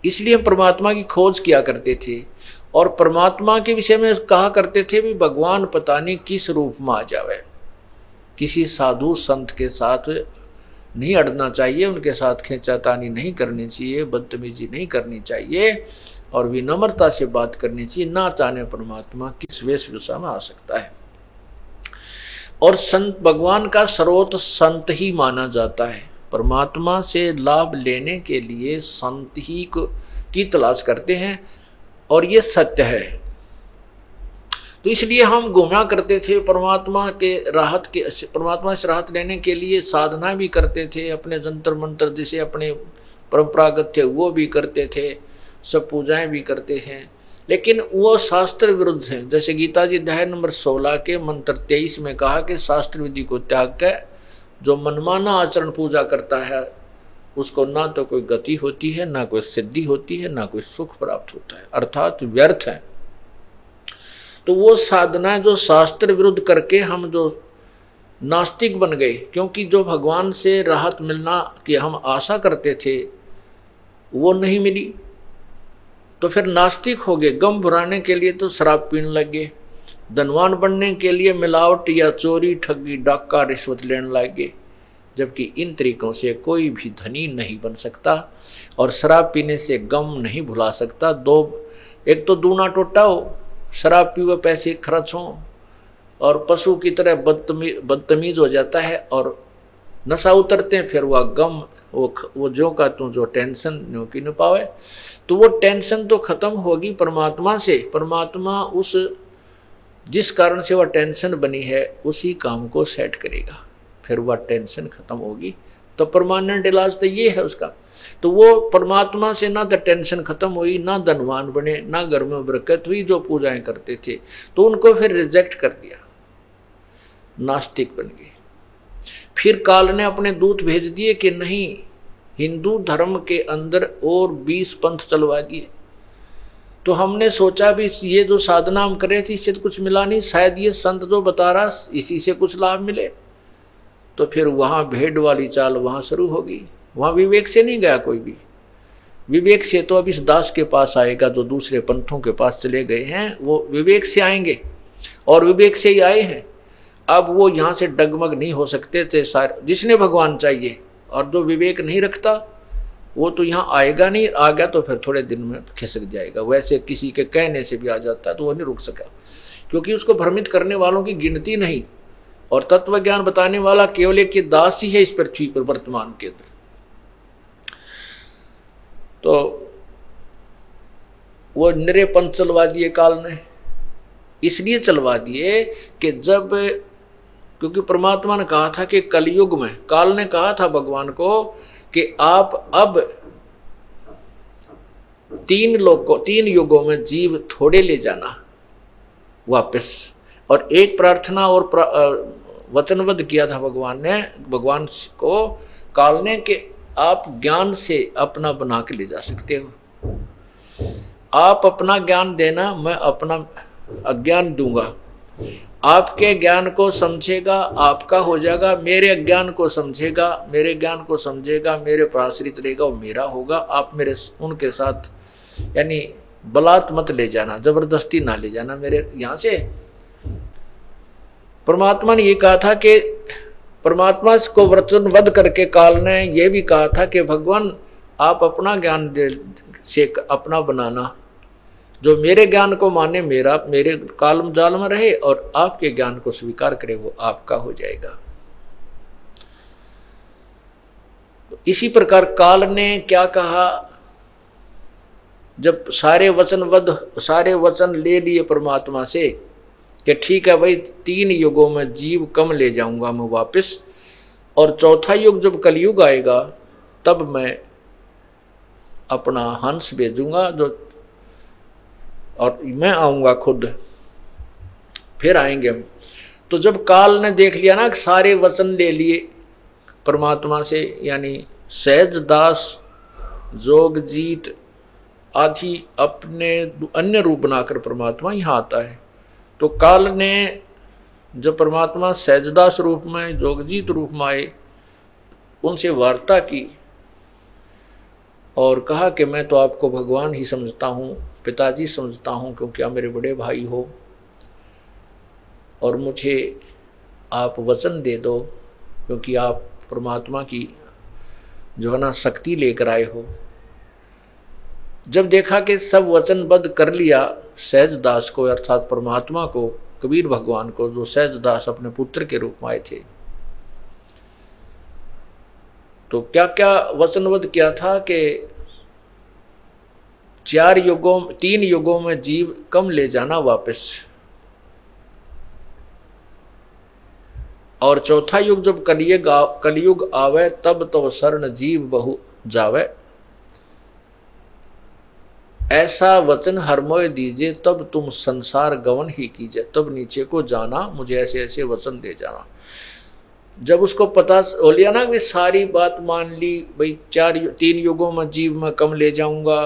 इसलिए हम परमात्मा की खोज किया करते थे। और परमात्मा के विषय में कहा करते थे भी, भगवान पता नहीं किस रूप में आ जावे। किसी साधु संत के साथ नहीं अड़ना चाहिए, उनके साथ खेचातानी नहीं करनी चाहिए, बदतमीजी नहीं करनी चाहिए और विनम्रता से बात करनी चाहिए। ना चाहने परमात्मा किस वेशभूषा में आ सकता है। और संत, भगवान का स्रोत संत ही माना जाता है। परमात्मा से लाभ लेने के लिए संत ही को की तलाश करते हैं। और ये सत्य है। तो इसलिए हम घूमा करते थे परमात्मा के राहत के, परमात्मा से राहत लेने के लिए साधना भी करते थे, अपने जंतर मंत्र जिसे अपने परंपरागत थे, वो भी करते थे, सब पूजाएँ भी करते हैं। लेकिन वो शास्त्र विरुद्ध है। जैसे गीता जी अध्याय नंबर 16 के मंत्र 23 में कहा कि शास्त्र विधि को त्याग कर जो मनमाना आचरण पूजा करता है उसको ना तो कोई गति होती है, ना कोई सिद्धि होती है, ना कोई सुख प्राप्त होता है। अर्थात व्यर्थ है। तो वो साधना जो शास्त्र विरुद्ध करके हम जो नास्तिक बन गए, क्योंकि जो भगवान से राहत मिलना की हम आशा करते थे, वो नहीं मिली। तो फिर नास्तिक हो गए। गम भुराने के लिए तो शराब पीने लग गए। धनवान बनने के लिए मिलावट या चोरी, ठगी, डाका, रिश्वत लेने लगे जबकि इन तरीकों से कोई भी धनी नहीं बन सकता और शराब पीने से गम नहीं भुला सकता। दो, एक तो दूना टोटा हो, शराब पी हुए पैसे खर्च हों और पशु की तरह बदतमी, बदतमीज हो जाता है और नशा उतरते हैं, फिर वह गम, वो वो जो का तू जो टेंशन न्यो की न पावे तो वो टेंशन तो खत्म होगी परमात्मा से। परमात्मा उस, जिस कारण से वह टेंशन बनी है, उसी काम को सेट करेगा। फिर वह टेंशन खत्म होगी। तो परमानेंट इलाज तो ये है उसका। तो वो परमात्मा से ना तो टेंशन खत्म हुई, ना धनवान बने, ना घर में बरकत हुई, जो पूजाएँ करते थे तो उनको फिर रिजेक्ट कर दिया। नास्तिक बन गए। फिर काल ने अपने दूत भेज दिए कि नहीं, हिंदू धर्म के अंदर और बीस पंथ चलवा दिए। तो हमने सोचा भी ये जो साधना हम करे थे, इससे तो कुछ मिला नहीं, शायद ये संत जो बता रहा, इसी से कुछ लाभ मिले। तो फिर वहाँ भेड़ वाली चाल वहाँ शुरू होगी। वहाँ विवेक से नहीं गया कोई भी। विवेक से तो अब इस दास के पास आएगा, जो दूसरे पंथों के पास चले गए हैं, वो विवेक से आएँगे। और विवेक से ही आए हैं। अब वो यहाँ से डगमग नहीं हो सकते थे सारे, जिसने भगवान चाहिए। और जो विवेक नहीं रखता, वो तो यहाँ आएगा नहीं, आ गया तो फिर थोड़े दिन में खिसक जाएगा। वैसे किसी के कहने से भी आ जाता है तो वो नहीं रुक सका। क्योंकि उसको भ्रमित करने वालों की गिनती नहीं। और तत्व ज्ञान बताने वाला केवल एक दास ही है इस पृथ्वी पर वर्तमान के अंदर तो वो निरे चलवा दिए काल ने इसलिए चलवा दिए कि जब, क्योंकि परमात्मा ने कहा था कि कलयुग में, काल ने कहा था भगवान को कि आप अब तीन लोगों, तीन युगों में जीव थोड़े ले जाना, वापस। और एक प्रार्थना और वचनबद्ध किया था भगवान ने, भगवान को काल ने कि आप ज्ञान से अपना बना के ले जा सकते हो। आप अपना ज्ञान देना, मैं अपना अज्ञान दूँगा। आपके ज्ञान को समझेगा, आपका हो जाएगा, मेरे अज्ञान को समझेगा, मेरे ज्ञान को समझेगा, मेरे पर आश्रित रहेगा, वो मेरा होगा। आप मेरे उनके साथ, यानी बलात् मत ले जाना, ज़बरदस्ती ना ले जाना मेरे यहाँ से। परमात्मा ने ये कहा था कि परमात्मा को वचनबद्ध करके काल ने यह भी कहा था कि भगवान, आप अपना ज्ञान से अपना बनाना। जो मेरे ज्ञान को माने, मेरा, मेरे कालम जाल में रहे और आपके ज्ञान को स्वीकार करे, वो आपका हो जाएगा। तो इसी प्रकार काल ने क्या कहा? जब सारे वचनबद्ध सारे वचन ले लिए परमात्मा से कि ठीक है भाई, तीन युगों में जीव कम ले जाऊँगा मैं वापस, और चौथा युग जब कलयुग आएगा, तब मैं अपना हंस भेजूँगा जो, और मैं आऊँगा खुद। फिर आएँगे हम। तो जब काल ने देख लिया ना सारे वचन ले लिए, परमात्मा से, यानी सहज दास जोगजीत आदि अपने अन्य रूप बनाकर परमात्मा यहाँ आता है। तो काल ने जब परमात्मा सहजदास रूप में, जोगजीत रूप में आए, उनसे वार्ता की और कहा कि मैं तो आपको भगवान ही समझता हूँ, पिताजी समझता हूँ, क्योंकि आप मेरे बड़े भाई हो और मुझे आप वचन दे दो, क्योंकि आप परमात्मा की जो है ना, शक्ति लेकर आए हो। जब देखा कि सब वचनबद्ध कर लिया सहज दास को, अर्थात परमात्मा को, कबीर भगवान को, जो सहजदास अपने पुत्र के रूप में आए थे। तो क्या क्या वचनवध किया था कि चार युगों, तीन युगों में जीव कम ले जाना वापस? और चौथा युग जब कलियुग, कलयुग आवे, तब तो शरण जीव बहु जावे। ऐसा वचन हरमोय दीजिए, तब तुम संसार गवन ही कीजिए। तब नीचे को जाना, मुझे ऐसे ऐसे वचन दे जाना। जब उसको पता हो लिया ना कि सारी बात मान ली, भाई चार तीन युगों में जीव में कम ले जाऊँगा,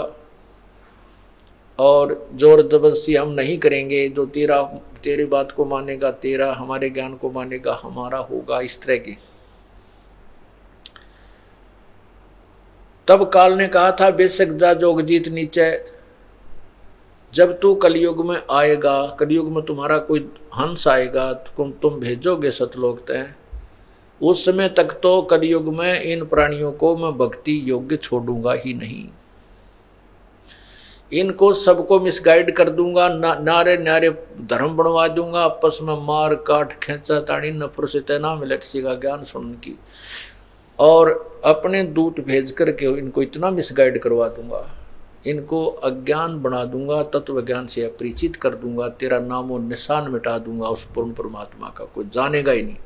और ज़ोर ज़बरदस्ती हम नहीं करेंगे, जो तेरा, तेरी बात को मानेगा, तेरा, हमारे ज्ञान को मानेगा, हमारा होगा, इस तरह की। तब काल ने कहा था, बेशक जा जोग जीत नीचे जब तू कलयुग में आएगा कलयुग में तुम्हारा कोई हंस आएगा तुम तुम भेजोगे सतलोक तय। उस समय तक तो कलयुग में इन प्राणियों को मैं भक्ति योग्य छोड़ूँगा ही नहीं। इनको सबको मिसगाइड कर दूँगा ना, नारे नारे धर्म बनवा दूँगा आपस में मार काट खेचा ताड़ी नफर से तैना मिले किसी का ज्ञान सुन की। और अपने दूत भेज करके इनको इतना मिसगाइड करवा दूँगा। इनको अज्ञान बना दूँगा तत्व ज्ञान से अपरिचित कर दूँगा, तेरा नामो निशान मिटा दूँगा, उस पूर्ण परमात्मा का कोई जानेगा ही नहीं।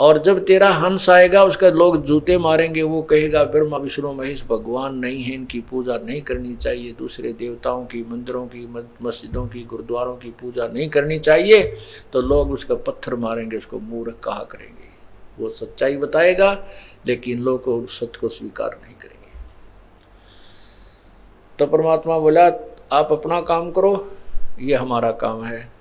और जब तेरा हंस आएगा, उसका लोग जूते मारेंगे, वो कहेगा, ब्रह्मा, विष्णु, महेश, भगवान नहीं है, इनकी पूजा नहीं करनी चाहिए, दूसरे देवताओं की, मंदिरों की मस्जिदों की, गुरुद्वारों की पूजा नहीं करनी चाहिए तो लोग उसका पत्थर मारेंगे, उसको मूर्ख कहा करेंगे। वो सच्चाई बताएगा, लेकिन लोग सत्य को स्वीकार नहीं करेंगे। तो परमात्मा बोला, आप अपना काम करो, ये हमारा काम है।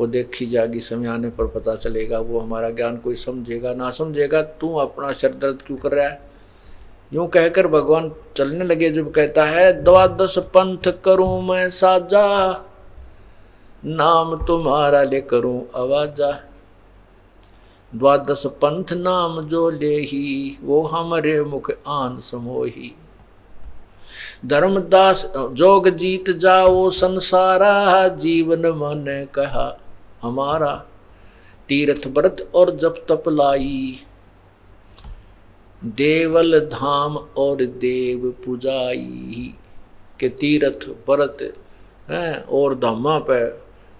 वो देखी जाएगी समय आने पर पता चलेगा, वो हमारा ज्ञान कोई समझेगा, ना समझेगा, तू अपना सर दर्द क्यों कर रहा है? यूँ कहकर भगवान चलने लगे, जब कहता है, द्वादश पंथ करूँ मैं साजा, नाम तुम्हारा ले करूँ आवाजा। द्वादश पंथ नाम जो ले ही वो हमारे मुख आन समोही। धर्मदास, जोग जीत जाओ संसारा, जीवन मन कहा हमारा। तीर्थ व्रत और जप तप लाई। देवल धाम और देव पुजाई। के तीर्थ व्रत, हैं, और धामा पे,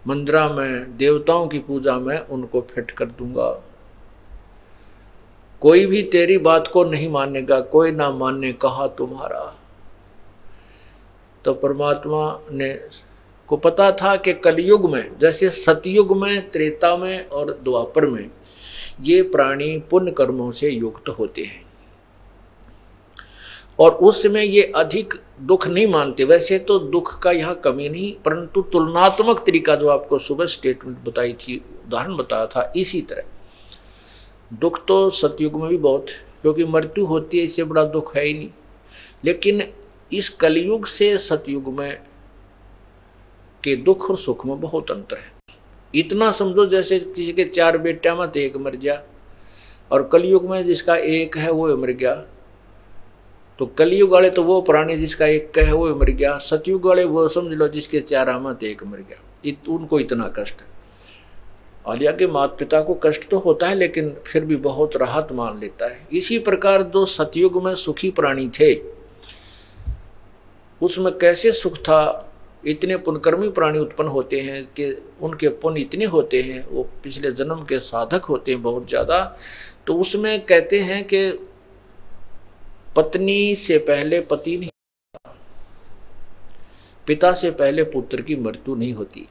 मंदिरा में, देवताओं की पूजा में उनको फिट कर दूँगा। कोई भी तेरी बात को नहीं मानेगा, कोई ना माने कहा तुम्हारा। तो परमात्मा ने को पता था कि कलयुग में, जैसे सतयुग में, त्रेता में और द्वापर में, ये प्राणी पुण्य कर्मों से युक्त होते हैं। और उस समय ये अधिक दुख नहीं मानते। वैसे तो दुख का यह कमी नहीं, परंतु तुलनात्मक तरीका जो आपको सुबह स्टेटमेंट बताई थी, उदाहरण बताया था, इसी तरह। दुख तो सतयुग में भी बहुत, क्योंकि मृत्यु होती है, इससे बड़ा दुख है ही नहीं। लेकिन इस कलयुग से सतयुग में के दुख और सुख में बहुत अंतर है। इतना समझो जैसे किसी के चार बेटा में तो एक मर गया और कलयुग में जिसका एक है वो मर गया। तो कलयुग वाले तो वो प्राणी जिसका एक है वो मर गया। सतयुग वाले वो समझ लो जिसके चार आमत एक मर गया। इत, उनको इतना कष्ट है। आलिया के माता पिता को कष्ट तो होता है लेकिन फिर भी बहुत राहत मान लेता है। इसी प्रकार जो सतयुग में सुखी प्राणी थे। उसमें कैसे सुख था? इतने पुनकर्मी प्राणी उत्पन्न होते हैं कि उनके पुण्य इतने होते हैं, वो पिछले जन्म के साधक होते हैं बहुत ज़्यादा। तो उसमें कहते हैं कि पत्नी से पहले पति नहीं पिता से पहले पुत्र की मृत्यु नहीं होती।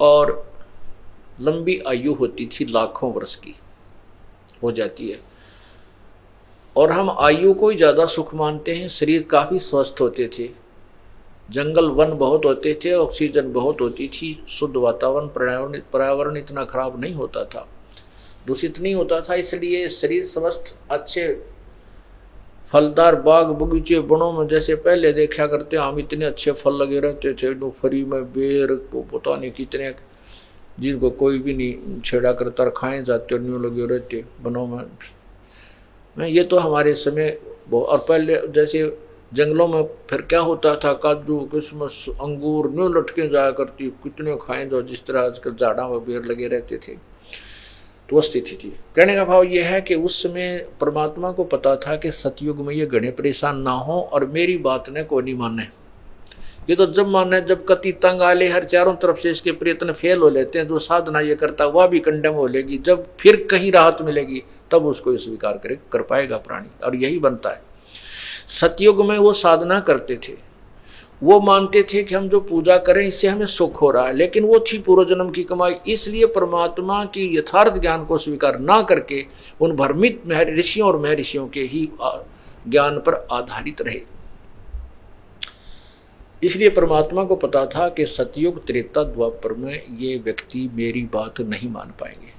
और लंबी आयु होती थी लाखों वर्ष की, हो जाती है। और हम आयु को ही ज़्यादा सुख मानते हैं, शरीर काफ़ी स्वस्थ होते थे। जंगल वन बहुत होते थे, ऑक्सीजन बहुत होती थी, शुद्ध वातावरण, पर्यावरण पर्यावरण इतना खराब नहीं होता था। दूषित नहीं होता था, इसलिए शरीर स्वस्थ, अच्छे, फलदार, बाग बगीचे बनों में जैसे पहले देखा करते, हम इतने अच्छे फल लगे रहते थे फ्री में बेर को पता नहीं कितने, जिनको कोई भी नहीं, छेड़ा करता, खाए जाते, न्यू लगे रहते बनों में। ये तो हमारे समय और पहले जैसे जंगलों में फिर क्या होता था? काजू, किस्मस, अंगूर, न्यू लटके जाया करती, कितने खाएँ जो जिस तरह आजकल जाड़ा में बेर लगे रहते थे। तो स्थिति थी। कहने का भाव यह है कि उस समय परमात्मा को पता था कि सतयुग में ये गणे परेशान ना हो और मेरी बात ने कोई नहीं माने। ये तो जब माने, जब कति तंग आले हर चारों तरफ़ से इसके प्रयत्न फेल हो लेते हैं, जो साधना ये करता, वह भी कंडम हो लेगी। जब फिर कहीं राहत मिलेगी तब उसको स्वीकार करे, कर पाएगा प्राणी। और यही बनता है। सतयुग में वो साधना करते थे। वो मानते थे कि हम जो पूजा करें, इससे हमें सुख हो रहा है। लेकिन वो थी पूर्व जन्म की कमाई। इसलिए परमात्मा की यथार्थ ज्ञान को स्वीकार ना करके उन भ्रमित ऋषियों और महर्षियों के ही ज्ञान पर आधारित रहे। इसलिए परमात्मा को पता था कि सतयुग, त्रेता, द्वापर में ये व्यक्ति मेरी बात नहीं मान पाएँगे।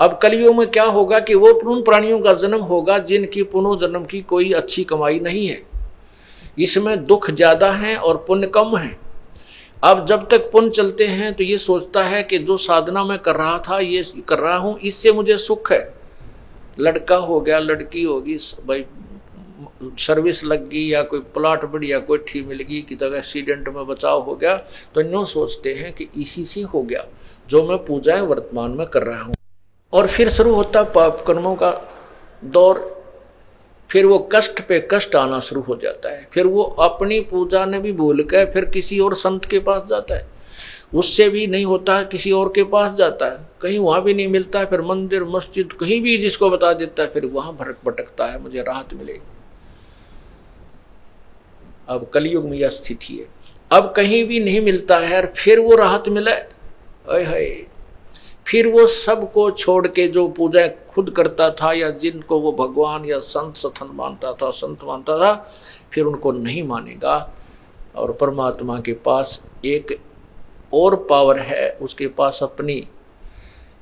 अब कलयुग में क्या होगा कि वो उन प्राणियों का जन्म होगा जिनकी पुनर्जन्म की कोई अच्छी कमाई नहीं है। इसमें दुख ज़्यादा है और पुण्य कम है। अब जब तक पुण्य चलते हैं तो ये सोचता है कि जो साधना मैं कर रहा था, ये कर रहा हूँ, इससे मुझे सुख है। लड़का हो गया, लड़की होगी भाई, सर्विस लग गई या कोई प्लाट बढ़िया, कोई ठी मिल गई, कि तक एक्सीडेंट में बचाव हो गया तो इन सोचते हैं कि इसी से हो गया, जो मैं पूजाएँ वर्तमान में कर रहा हूँ। और फिर शुरू होता पाप कर्मों का दौर। फिर वो कष्ट पे कष्ट आना शुरू हो जाता है। फिर वो अपनी पूजा ने भी भूल कर फिर किसी और संत के पास जाता है। उससे भी नहीं होता है, किसी और के पास जाता है। कहीं वहाँ भी नहीं मिलता है, फिर मंदिर, मस्जिद, कहीं भी जिसको बता देता है, फिर वहाँ भरक भटकता है, मुझे राहत मिलेगी अब कलयुग में यह स्थिति है। अब कहीं भी नहीं मिलता है, और फिर वो राहत मिले। है फिर वो सबको छोड़ के जो पूजा खुद करता था या जिनको वो भगवान या संत सथन मानता था, संत मानता था, फिर उनको नहीं मानेगा। और परमात्मा के पास एक और पावर है, उसके पास अपनी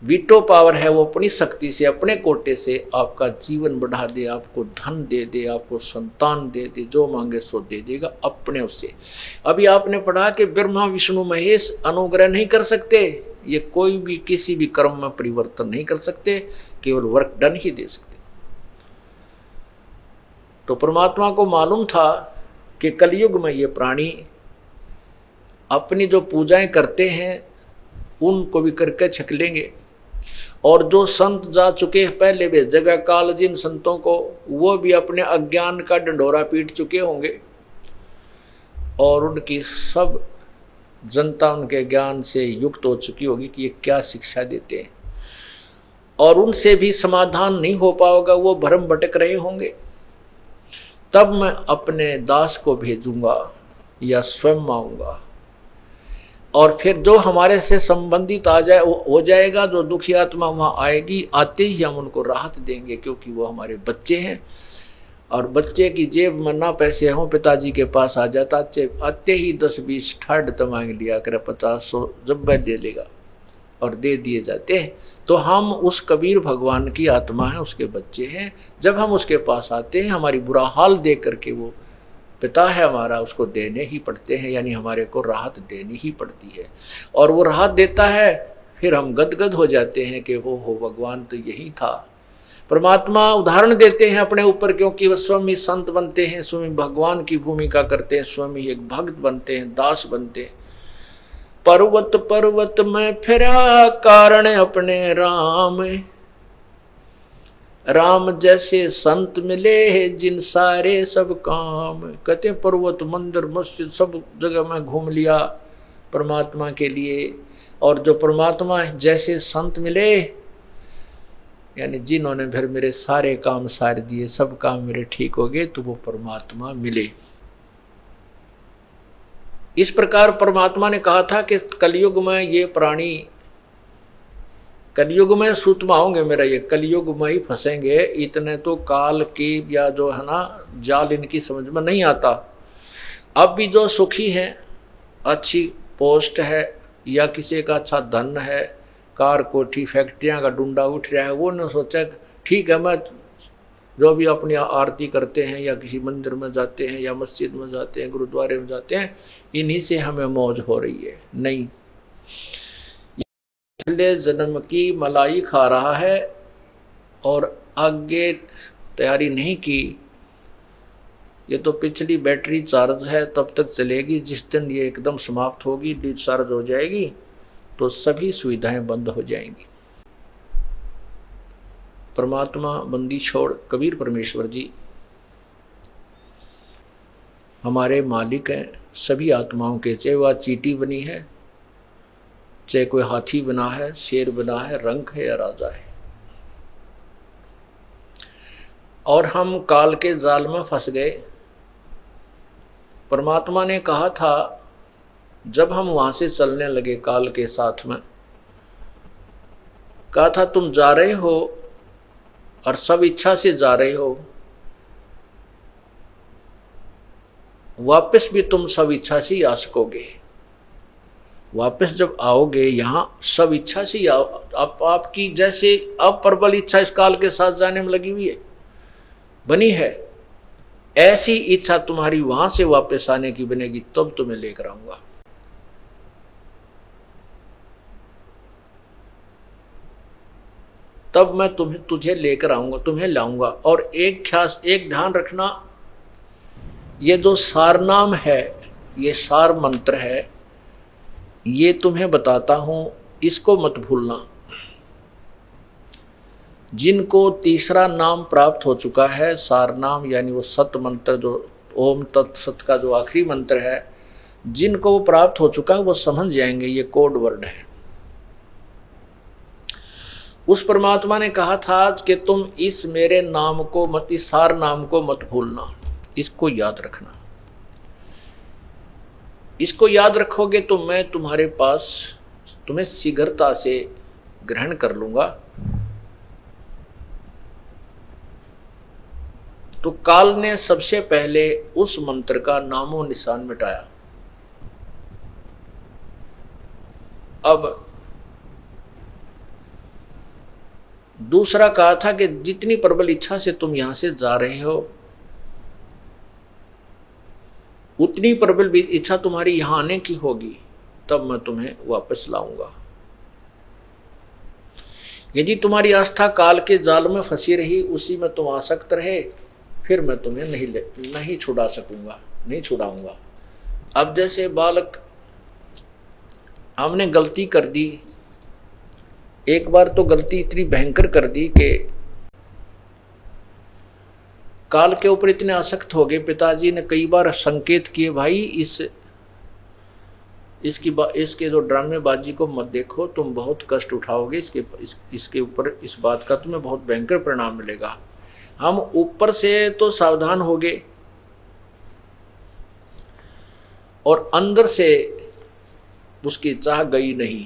वीटो पावर है, वो अपनी शक्ति से, अपने कोटे से आपका जीवन बढ़ा दे, आपको धन दे दे, आपको संतान दे दे, जो मांगे सो दे देगा अपने उससे अभी आपने पढ़ा कि ब्रह्मा, विष्णु, महेश अनुग्रह नहीं कर सकते। ये कोई भी किसी भी कर्म में परिवर्तन नहीं कर सकते, केवल वर्क डन ही दे सकते। तो परमात्मा को मालूम था कि कलयुग में ये प्राणी अपनी जो पूजाएँ करते हैं, उनको भी करके छक लेंगे। और जो संत जा चुके हैं, पहले वे जगह काल जिन संतों को, वो भी अपने अज्ञान का डंडोरा पीट चुके होंगे। और उनकी सब जनता उनके ज्ञान से युक्त हो चुकी होगी कि ये क्या शिक्षा देते हैं। और उनसे भी समाधान नहीं हो पाएगा वो भरम भटक रहे होंगे। तब मैं अपने दास को भेजूँगा या स्वयं आऊँगा और फिर जो हमारे से संबंधित आ जाए, वो हो जाएगा, जो दुखी आत्मा वहाँ आएगी, आते ही हम उनको राहत देंगे, क्योंकि वो हमारे बच्चे हैं। और बच्चे की जेब में ना पैसे हों, पिताजी के पास आ जाता आते ही दस बीस ठाड तो मांग लिया कर, पचास सौ जब दे लेगा और दे दिए जाते हैं। तो हम उस कबीर भगवान की आत्मा है, उसके बच्चे हैं। जब हम उसके पास आते हैं, हमारी बुरा हाल देख करके वो पिता है हमारा, उसको देने ही पड़ते हैं, यानी हमारे को राहत देनी ही पड़ती है। और वो राहत देता है, फिर हम गदगद हो जाते हैं कि वो हो भगवान तो यही था। परमात्मा उदाहरण देते हैं अपने ऊपर, क्योंकि वह स्वयं संत बनते हैं, स्वयं भगवान की भूमिका करते हैं, स्वयं एक भक्त बनते हैं, दास बनते हैं। पर्वत पर्वत में फिरा कारण अपने राम। राम जैसे संत मिले है, जिन सारे सब काम। कहते पर्वत, मंदिर, मस्जिद, सब जगह में घूम लिया परमात्मा के लिए। और जो परमात्मा जैसे संत मिले यानी जिन्होंने फिर मेरे सारे काम सार दिए, सब काम मेरे ठीक हो गए तो वो परमात्मा मिले। इस प्रकार परमात्मा ने कहा था कि कलयुग में ये प्राणी, कलयुग में सूतमा होंगे मेरा ये, कलयुग में ही फंसेंगे। इतने तो काल की या जो है ना, जाल इनकी समझ में नहीं आता। अब भी जो सुखी हैं, अच्छी पोस्ट है, या किसी का अच्छा धन है कार कोठी, फैक्ट्रियाँ का डूडा उठ रहा है, वो ने सोचा, ठीक है, मैं जो भी अपनी आरती करते हैं या किसी मंदिर में जाते हैं या मस्जिद में जाते हैं, गुरुद्वारे में जाते हैं, इन्हीं से हमें मौज हो रही है। नहीं। पिछले जन्म की मलाई खा रहा है और आगे तैयारी नहीं की। ये तो पिछली बैटरी चार्ज है, तब तक चलेगी, जिस दिन ये एकदम समाप्त होगी, डिस्चार्ज हो जाएगी। तो सभी सुविधाएँ बंद हो जाएँगी। परमात्मा बंदी छोड़ कबीर परमेश्वर जी, हमारे मालिक हैं, सभी आत्माओं के, चाहे वह चीटी बनी है, चाहे कोई हाथी बना है, शेर बना है, रंग है या राजा है। और हम काल के जाल में फंस गए। परमात्मा ने कहा था जब हम वहाँ से चलने लगे काल के साथ में, कहा था, तुम जा रहे हो और सब इच्छा से जा रहे हो। वापस भी तुम सब इच्छा से आ सकोगे। वापस जब आओगे यहाँ, सब इच्छा से आप, आपकी जैसे अब प्रबल इच्छा इस काल के साथ जाने में लगी हुई है। बनी है। ऐसी इच्छा तुम्हारी वहाँ से वापस आने की बनेगी, तब तुम्हें लेकर आऊँगा। तब मैं तुम्हें, तुझे लेकर आऊँगा, तुम्हें लाऊँगा। और एक ख्यास, एक ध्यान रखना, ये जो सार नाम है, ये सार मंत्र है, ये तुम्हें बताता हूँ, इसको मत भूलना। जिनको तीसरा नाम प्राप्त हो चुका है सार नाम यानी वो सत मंत्र जो, ओम तत्सत का जो आखिरी मंत्र है, जिनको वो प्राप्त हो चुका है, वो समझ जाएँगे, ये कोड वर्ड है। उस परमात्मा ने कहा था कि तुम इस मेरे नाम को मत, इस सार नाम को मत भूलना। इसको याद रखना। इसको याद रखोगे तो मैं तुम्हारे पास, तुम्हें शीघ्रता से ग्रहण कर लूँगा। तो काल ने सबसे पहले उस मंत्र का नामो निशान मिटाया। अब दूसरा कहा था कि जितनी प्रबल इच्छा से तुम यहाँ से जा रहे हो, उतनी प्रबल इच्छा तुम्हारी यहाँ आने की होगी, तब मैं तुम्हें वापस लाऊँगा। यदि तुम्हारी आस्था काल के जाल में फंसी रही, उसी में तुम आसक्त रहे, फिर मैं तुम्हें नहीं ले, नहीं छुड़ा सकूँगा, नहीं छुड़ाऊँगा। अब जैसे बालक, हमने गलती कर दी एक बार तो गलती इतनी भयंकर कर दी कि काल के ऊपर इतने आसक्त हो गए पिताजी ने कई बार संकेत किए भाई इस इसकी इसके जो ड्रामेबाजी को मत देखो तुम बहुत कष्ट उठाओगे इसके इस, इसके ऊपर इस बात का तुम्हें बहुत भयंकर परिणाम मिलेगा। हम ऊपर से तो सावधान हो गए और अंदर से उसकी चाह गई नहीं।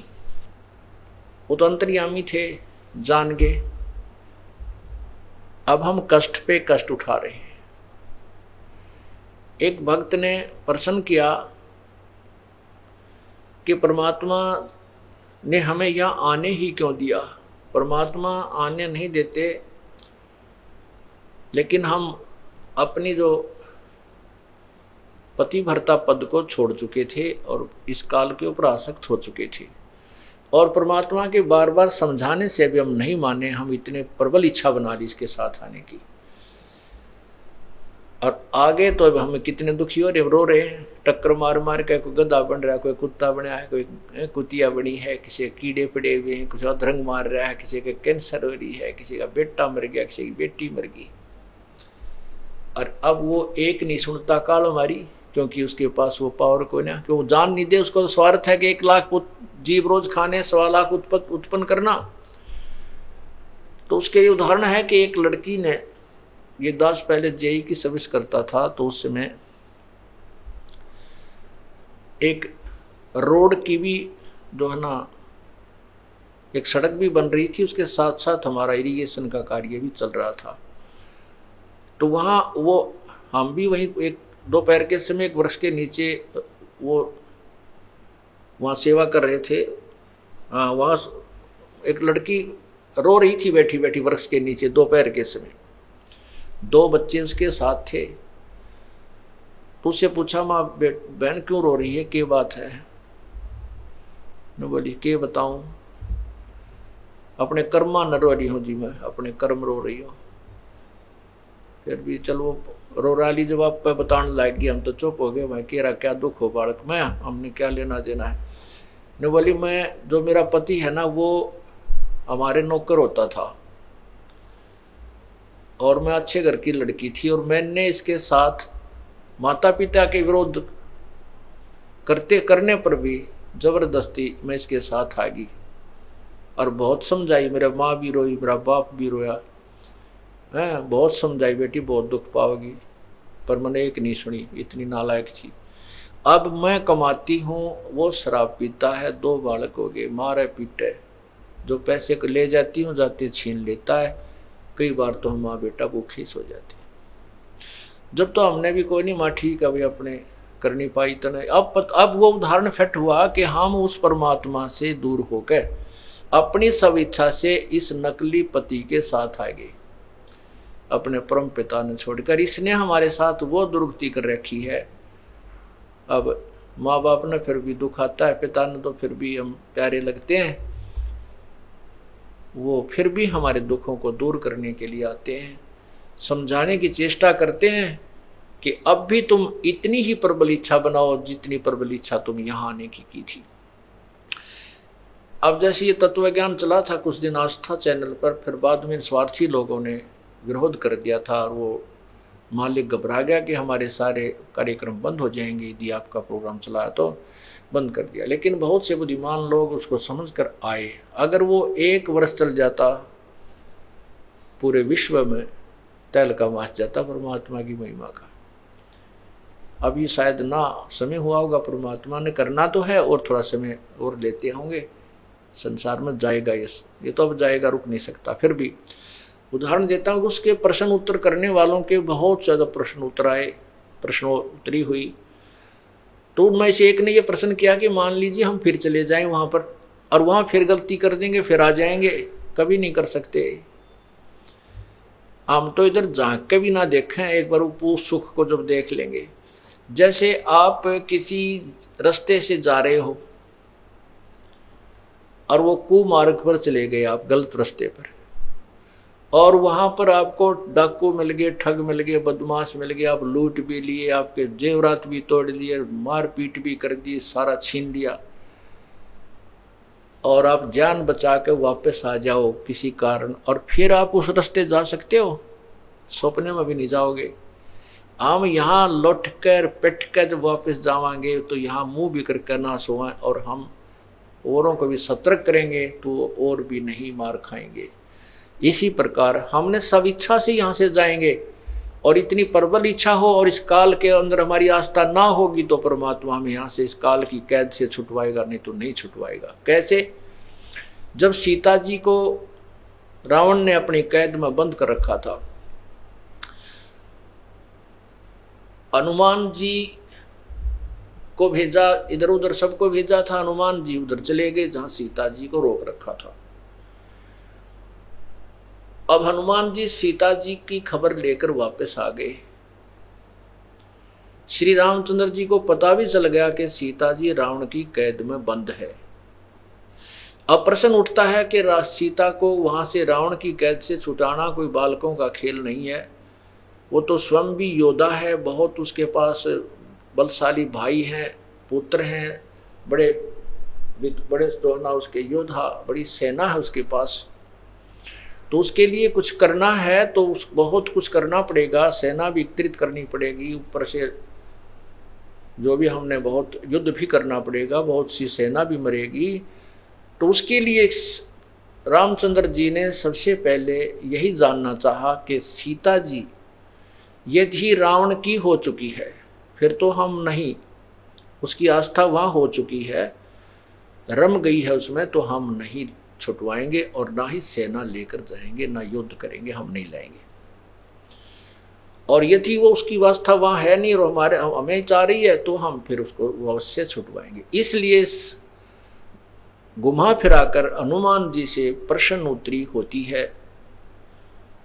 वो तो अंतर्यामी थे, जान गए। अब हम कष्ट पे कष्ट उठा रहे हैं। एक भक्त ने प्रश्न किया कि परमात्मा ने हमें यह आने ही क्यों दिया? परमात्मा आने नहीं देते, लेकिन हम अपनी जो पतिभरता पद को छोड़ चुके थे और इस काल के ऊपर आसक्त हो चुके थे। और परमात्मा के बार बार समझाने से भी हम नहीं माने, हम इतने प्रबल इच्छा बना ली इसके साथ आने की। और आगे तो अब हमें कितने दुखी हो रहे रो रहे हैं। टक्कर मार मार के कोई गधा बन रहा है, कोई कुत्ता बना है, कोई कुतिया बनी है, किसी के कीड़े पड़े हुए हैं कुछ अधरंग मार रहा है, किसी के कैंसर हो रही है, किसी का बेटा मर गया, किसी की बेटी मर गई। और अब वो एक नहीं सुनता काल हमारी क्योंकि उसके पास वो पावर को ना, क्यों जान नहीं दे, उसको तो स्वार्थ है कि एक लाख जीव रोज खाने, सवा लाख उत्पन्न करना। तो उसके उदाहरण है कि एक लड़की ने, ये दास पहले जेई की सर्विस करता था तो उस समय एक रोड की भी जो है ना, एक सड़क भी बन रही थी, उसके साथ साथ हमारा इरिगेशन का कार्य भी चल रहा था। तो वहाँ वो, हम भी वहीं एक दोपहर के समय एक वृक्ष के नीचे, वो वहाँ सेवा कर रहे थे। हाँ वहाँ एक लड़की रो रही थी बैठी बैठी वृक्ष के नीचे दोपहर के समय। दो बच्चे उसके साथ थे। तो उससे पूछा, माँ बहन क्यों रो रही है? के बात है? बोली के बताऊँ? अपने कर्मा न रो रही हूँ जी मैं, अपने कर्म रो रही हूँ। फिर भी चलो रोराली जब आप बताने लग गई हम तो चुप हो गए, मैं कह रहा, क्या दुख हो बालक, में, हमने क्या लेना देना है? ने बोली, मैं, जो मेरा पति है ना, वो हमारे नौकर होता था और मैं अच्छे घर की लड़की थी और मैंने इसके साथ माता पिता के विरोध करते, करने पर भी ज़बरदस्ती मैं इसके साथ आ गई और बहुत समझाई, मेरा माँ भी रोई, मेरा बाप भी रोया है बहुत समझाई बेटी बहुत दुख पाओगी पर मैंने एक नहीं सुनी इतनी नालायक थी अब मैं कमाती हूँ वो शराब पीता है दो बालक हो गए मारे पीटे। जो पैसे ले जाती हूँ जाते छीन लेता है। कई बार तो हम माँ बेटा भूखे सो जाते हैं। जब तो हमने भी कोई नहीं माँ ठीक है भाई अपने करनी पाई तो नहीं। अब पत, अब वो उदाहरण फिट हुआ कि हम उस परमात्मा से दूर होकर अपनी सब इच्छा से इस नकली पति के साथ आ गए। अपने परम पिता ने छोड़कर, इसने हमारे साथ वो दुर्गति कर रखी है। अब माँ बाप ने फिर भी दुख आता है, पिता ने तो फिर भी हम प्यारे लगते हैं। वो फिर भी हमारे दुखों को दूर करने के लिए आते हैं। समझाने की चेष्टा करते हैं कि अब भी तुम इतनी ही प्रबल इच्छा बनाओ जितनी प्रबल इच्छा तुम यहाँ आने की की थी। अब जैसे ये तत्व ज्ञान चला था, कुछ दिन आस्था चैनल पर फिर बाद में स्वार्थी लोगों ने विरोध कर दिया था और वो मालिक घबरा गया कि हमारे सारे कार्यक्रम बंद हो जाएँगे, यदि आपका प्रोग्राम चलाया तो बंद कर दिया। लेकिन बहुत से बुद्धिमान लोग उसको समझ कर आए। अगर वो एक वर्ष चल जाता, पूरे विश्व में तैल का मास जाता परमात्मा की महिमा का। अभी शायद ना समय हुआ होगा, परमात्मा ने करना तो है और थोड़ा समय और लेते होंगे। संसार में जाएगा ये ये तो अब जाएगा, रुक नहीं सकता। फिर भी उदाहरण देता हूँ कि उसके प्रश्न उत्तर करने वालों के बहुत ज़्यादा प्रश्न उत्तर आए प्रश्नोत्तरी हुई। तो उनमें से एक ने ये प्रश्न किया कि मान लीजिए हम फिर चले जाएँ वहाँ पर, और वहाँ फिर गलती कर देंगे, फिर आ जाएँगे, कभी नहीं कर सकते। हम तो इधर झाँक के भी ना देखें, एक बार उस सुख को जब देख लेंगे। जैसे आप किसी रास्ते से जा रहे हो, और वो कुमार्ग पर चले गए आप, गलत रास्ते पर। और वहाँ पर आपको डाकू मिल गए, ठग मिल गए, बदमाश मिल गए, आप लूट भी लिए, आपके जेवरात भी तोड़ लिए मार पीट भी कर दी सारा छीन लिया। और आप जान बचा के वापस आ जाओ किसी कारण, और फिर आप उस रास्ते जा सकते हो। सपने में भी नहीं जाओगे। हम यहाँ लौट कर पिट कर जब वापस जावांगे तो यहाँ मुँह भी करके ना सोएँ और हम औरों को भी सतर्क करेंगे तो और भी नहीं मार खाएँगे। इसी प्रकार हमने सब इच्छा से यहाँ से जाएँगे। और इतनी प्रबल इच्छा हो और इस काल के अंदर हमारी आस्था ना होगी तो परमात्मा हमें यहाँ से इस काल की कैद से छुटवाएगा, नहीं तो नहीं छुटवाएगा। कैसे? जब सीता जी को रावण ने अपनी कैद में बंद कर रखा था, हनुमान जी को भेजा इधर उधर सबको भेजा था, हनुमान जी उधर चले गए जहाँ सीता जी को रोक रखा था। अब हनुमान जी सीता जी की खबर लेकर वापस आ गए। श्री रामचंद्र जी को पता भी चल गया कि सीता जी रावण की कैद में बंद है। अब प्रश्न उठता है कि सीता को वहाँ से रावण की कैद से छुटाना कोई बालकों का खेल नहीं है। वो तो स्वयं भी योद्धा है, बहुत उसके पास बलशाली भाई हैं, पुत्र हैं, बड़े बड़े तो ना उसके योद्धा, बड़ी सेना है उसके पास। तो उसके लिए कुछ करना है तो उस, बहुत कुछ करना पड़ेगा। सेना भी एकत्रित करनी पड़ेगी, ऊपर से जो भी हमने बहुत युद्ध भी करना पड़ेगा, बहुत सी सेना भी मरेगी। तो उसके लिए रामचंद्र जी ने सबसे पहले यही जानना चाहा कि सीता जी, यदि रावण की हो चुकी है, फिर तो हम नहीं, उसकी आस्था वहाँ हो चुकी है, रम गई है उसमें तो हम नहीं। छुटवाएँगे और ना ही सेना लेकर जाएँगे, ना युद्ध करेंगे, हम नहीं लाएँगे। और यदि वो उसकी व्यवस्था, वहाँ है नहीं और हमारे, हमें चाह रही है तो हम फिर उसको अवश्य छुटवाएँगे। इसलिए घुमा फिराकर हनुमान जी से प्रश्न उत्तरी होती है।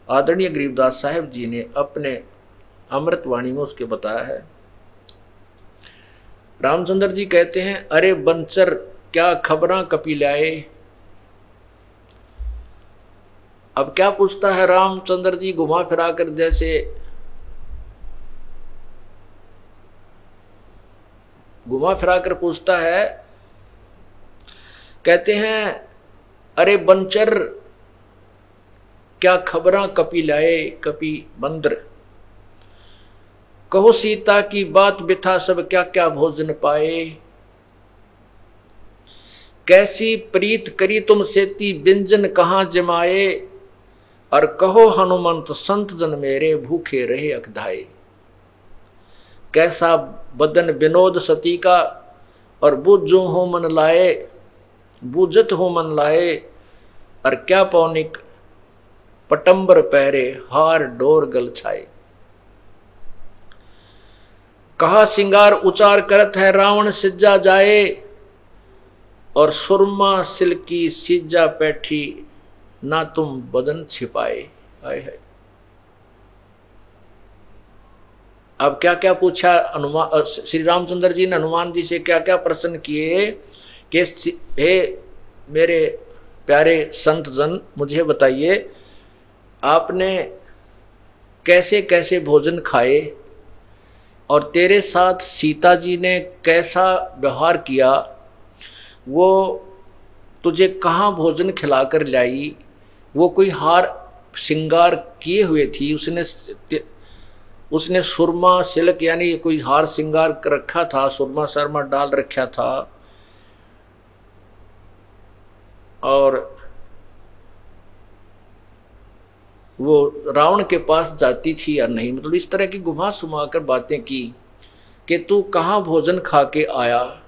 आदरणीय गरीबदास साहेब जी ने अपने अमृतवाणी में उसके बताया है। रामचंद्र जी कहते हैं, अरे बंचर क्या खबरा कपिलाए? अब क्या पूछता है रामचंद्र जी घुमा फिरा कर जैसे? घुमा फिरा कर पूछता है, कहते हैं, अरे बंचर, क्या खबरा कपी लाए कपी मंद्र? कहो सीता की बात बिथा सब क्या क्या भोजन पाए? कैसी प्रीत करी तुम सेती, व्यंजन कहाँ जमाए? और कहो हनुमंत, संत जन मेरे भूखे रहे अकधाए। कैसा बदन विनोद सती का, और बुझो हो मन लाए, बुझत हो मन लाए, और क्या पौनिक पटंबर पहरे हार डोर गल छाए। कहा सिंगार उचार करत है रावण सिज्जा जाए, और सुरमा सिल्की सिज्जा बैठी ना तुम बदन छिपाए। आए है अब क्या क्या पूछा हनुमान श्री रामचंद्र जी ने? हनुमान जी से क्या क्या प्रश्न किए? कि हे मेरे प्यारे संत जन मुझे बताइए, आपने कैसे कैसे भोजन खाए? और तेरे साथ सीता जी ने कैसा व्यवहार किया? वो तुझे कहाँ भोजन खिलाकर लाई? वो कोई हार श्रृंगार किए हुए थी, उसने उसने सुरमा, सिल्क, यानी कोई हार श्रृंगार रखा था, सुरमा, शर्मा डाल रखा था। और वो रावण के पास जाती थी या नहीं मतलब इस तरह की घुमा सुमा कर बातें की कि तू कहाँ भोजन खा के आया?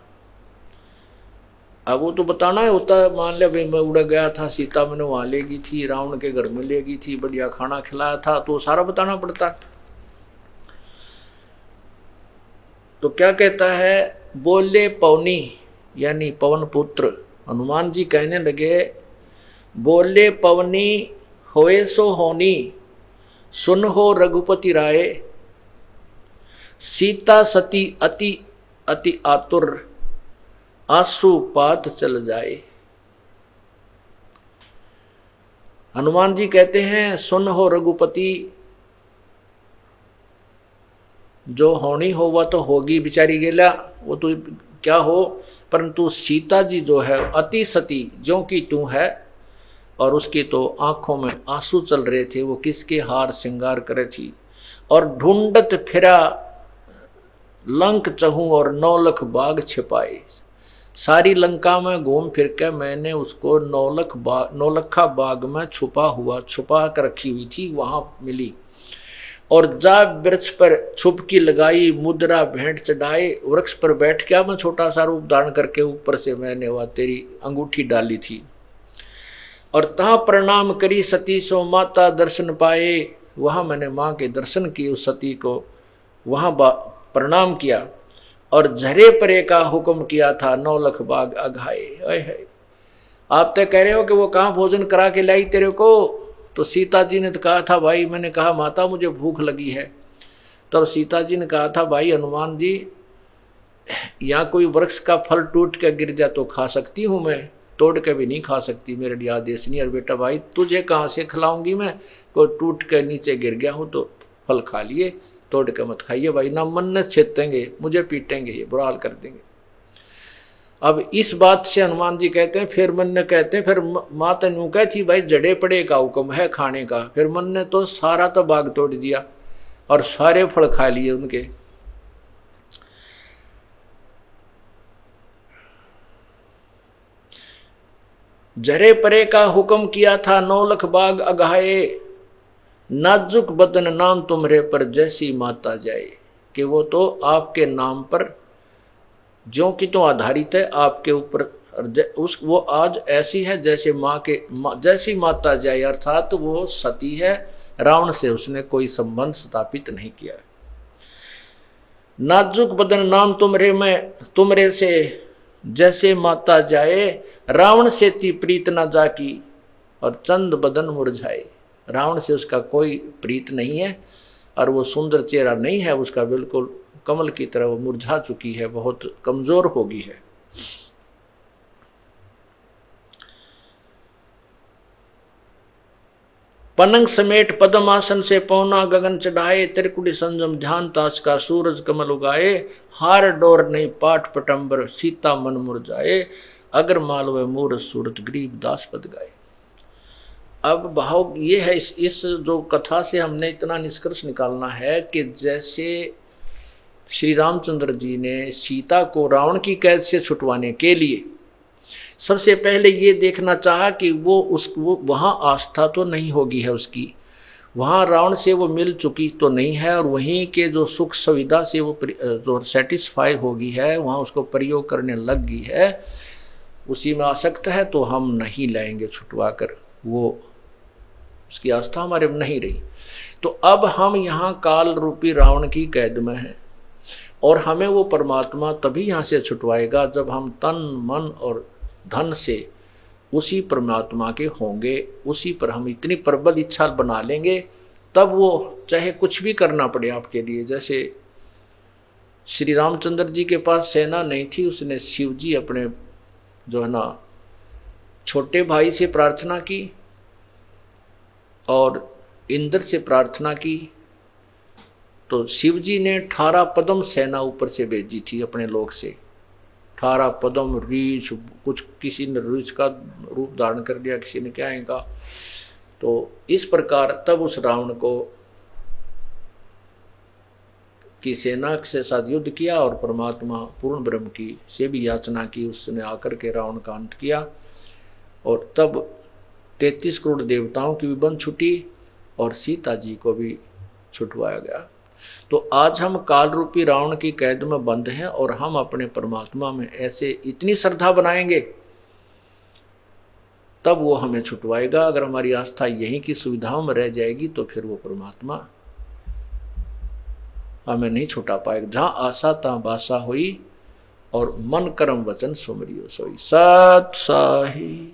अब वो तो बताना ही, होता है, मान लिया भाई, मैं उड़ गया था, सीता मैंने वहाँ ले गई थी, रावण के घर में ले गई थी, बढ़िया खाना खिलाया था तो सारा बताना पड़ता तो क्या कहता है, बोले पवनी, यानी पवन पुत्र। हनुमान जी कहने लगे, बोले पवनी, होए सो होनी, सुन हो रघुपति राय। सीता सती अति अति आतुर आँसू पात चल जाए। हनुमान जी कहते हैं, सुन हो रघुपति, जो होनी हो वह तो होगी। बिचारी गेला, वो तो क्या हो, परंतु सीता जी जो है, अति सती जो कि तू है, और उसकी तो आँखों में आँसू चल रहे थे, वो किसके हार श्रृंगार करे थी? और ढूंढत फिरा, लंक चहू और नौलख बाग छिपाए। सारी लंका में घूम फिर के मैंने उसको नौलख बाग नौलखा बाग में छुपा हुआ, छुपा कर रखी हुई थी, वहाँ मिली। और जा वृक्ष पर छुपकी लगाई, मुद्रा भेंट चढ़ाए वृक्ष पर बैठ गया मैं छोटा सा रूप धारण करके ऊपर से मैंने वह तेरी अंगूठी डाली थी। और तहा प्रणाम करी सती, सो माता दर्शन पाए। वहाँ मैंने माँ के दर्शन किए उस सती को। वहाँ प्रणाम किया। और झरे परे का हुक्म किया था, नौ लख बाग अघाए। आप तो कह रहे हो कि वो कहाँ भोजन करा के लाई तेरे को? तो सीता जी ने तो कहा था, भाई, मैंने कहा, माता, मुझे भूख लगी है। तब तो सीता जी ने कहा था, भाई, हनुमान जी, यहाँ कोई वृक्ष का फल टूट के गिर जाए तो खा सकती हूँ मैं। तोड़ के भी नहीं खा सकती मेरे लिए आदेश नहीं। और बेटा, भाई, तुझे कहाँ से खिलाऊँगी मैं? कोई टूट के नीचे गिर गया हूँ तो फल खा लिए। तोड़ के मत खाइए भाई, ना मन ने छेदेंगे मुझे पीटेंगे, ये बुरा हाल कर देंगे। अब इस बात से हनुमान जी कहते हैं, फिर मन ने कहते हैं, फिर माता नू कह थी, भाई, जड़े पड़े का हुक्म है खाने का। फिर मन ने तो सारा तो बाग तोड़ दिया और सारे फल खा लिए उनके। जरे परे का हुक्म किया था नौलख बाग अगाए नाजुक बदन नाम तुम्हारे पर जैसी माता जाए कि वो तो आपके नाम पर जो कि तो आधारित है आपके ऊपर उस वो आज ऐसी है जैसे माँ के मा, जैसी माता जाए अर्थात तो वो सती है रावण से उसने कोई संबंध स्थापित नहीं किया। नाजुक बदन नाम तुमरे में तुमरे से जैसे माता जाए रावण से ती प्रीत ना जाकी और चंद बदन मुरझाए। रावण से उसका कोई प्रीत नहीं है और वो सुंदर चेहरा नहीं है, उसका बिल्कुल कमल की तरह वो मुरझा चुकी है, बहुत कमज़ोर होगी है। पनंग समेट पद्मासन से पौना गगन चढ़ाए, त्रिकुटी संजम ध्यान ताश का सूरज कमल उगाए, हार डोर नहीं पाठ पटंबर, सीता मन मुरझाए अगर मालवे मूर सूरत गरीब दास पद गाए। अब भाव ये है, इस इस जो कथा से हमने इतना निष्कर्ष निकालना है कि जैसे श्री रामचंद्र जी ने सीता को रावण की कैद से छुटवाने के लिए सबसे पहले ये देखना चाहा कि वो उस, वो, वहाँ आस्था तो नहीं होगी है उसकी। वहाँ रावण से वो मिल चुकी तो नहीं है और वहीं के जो सुख सुविधा से वो जो सेटिस्फाई होगी है, वहाँ उसको प्रयोग करने लग गई है, उसी में आसक्त है तो हम नहीं लाएँगे छुटवा कर वो उसकी आस्था हमारे नहीं रही। तो अब हम यहाँ काल रूपी रावण की कैद में हैं और हमें वो परमात्मा तभी यहाँ से छुटवाएगा जब हम तन, मन और धन से उसी परमात्मा के होंगे, उसी पर हम इतनी प्रबल इच्छा बना लेंगे, तब वो चाहे कुछ भी करना पड़े आपके लिए। जैसे श्री रामचंद्र जी के पास सेना नहीं थी, उसने शिव जी अपने जो है ना, छोटे भाई से प्रार्थना की और इंद्र से प्रार्थना की तो शिव जी ने अठारह पदम सेना ऊपर से भेजी थी अपने लोक से। अठारह पदम रीछ कुछ किसी ने रीछ का रूप धारण कर लिया, किसी ने क्या कहा तो इस प्रकार तब उस रावण को की सेना के साथ युद्ध किया और परमात्मा पूर्ण ब्रह्म की से भी याचना की। उसने आकर के रावण का अंत किया और तब तैतीस करोड़ देवताओं की भी बंद छुटी और सीता जी को भी छुटवाया गया। तो आज हम काल रूपी रावण की कैद में बंद हैं और हम अपने परमात्मा में ऐसे इतनी श्रद्धा बनाएँगे, तब वो हमें छुटवाएगा। अगर हमारी आस्था यहीं की सुविधाओं में रह जाएगी तो फिर वो परमात्मा हमें नहीं छुटा पाएगा। जहाँ आशा, तहां बासा हुई और मन, कर्म, वचन, सुमरियो सोई। सत साही।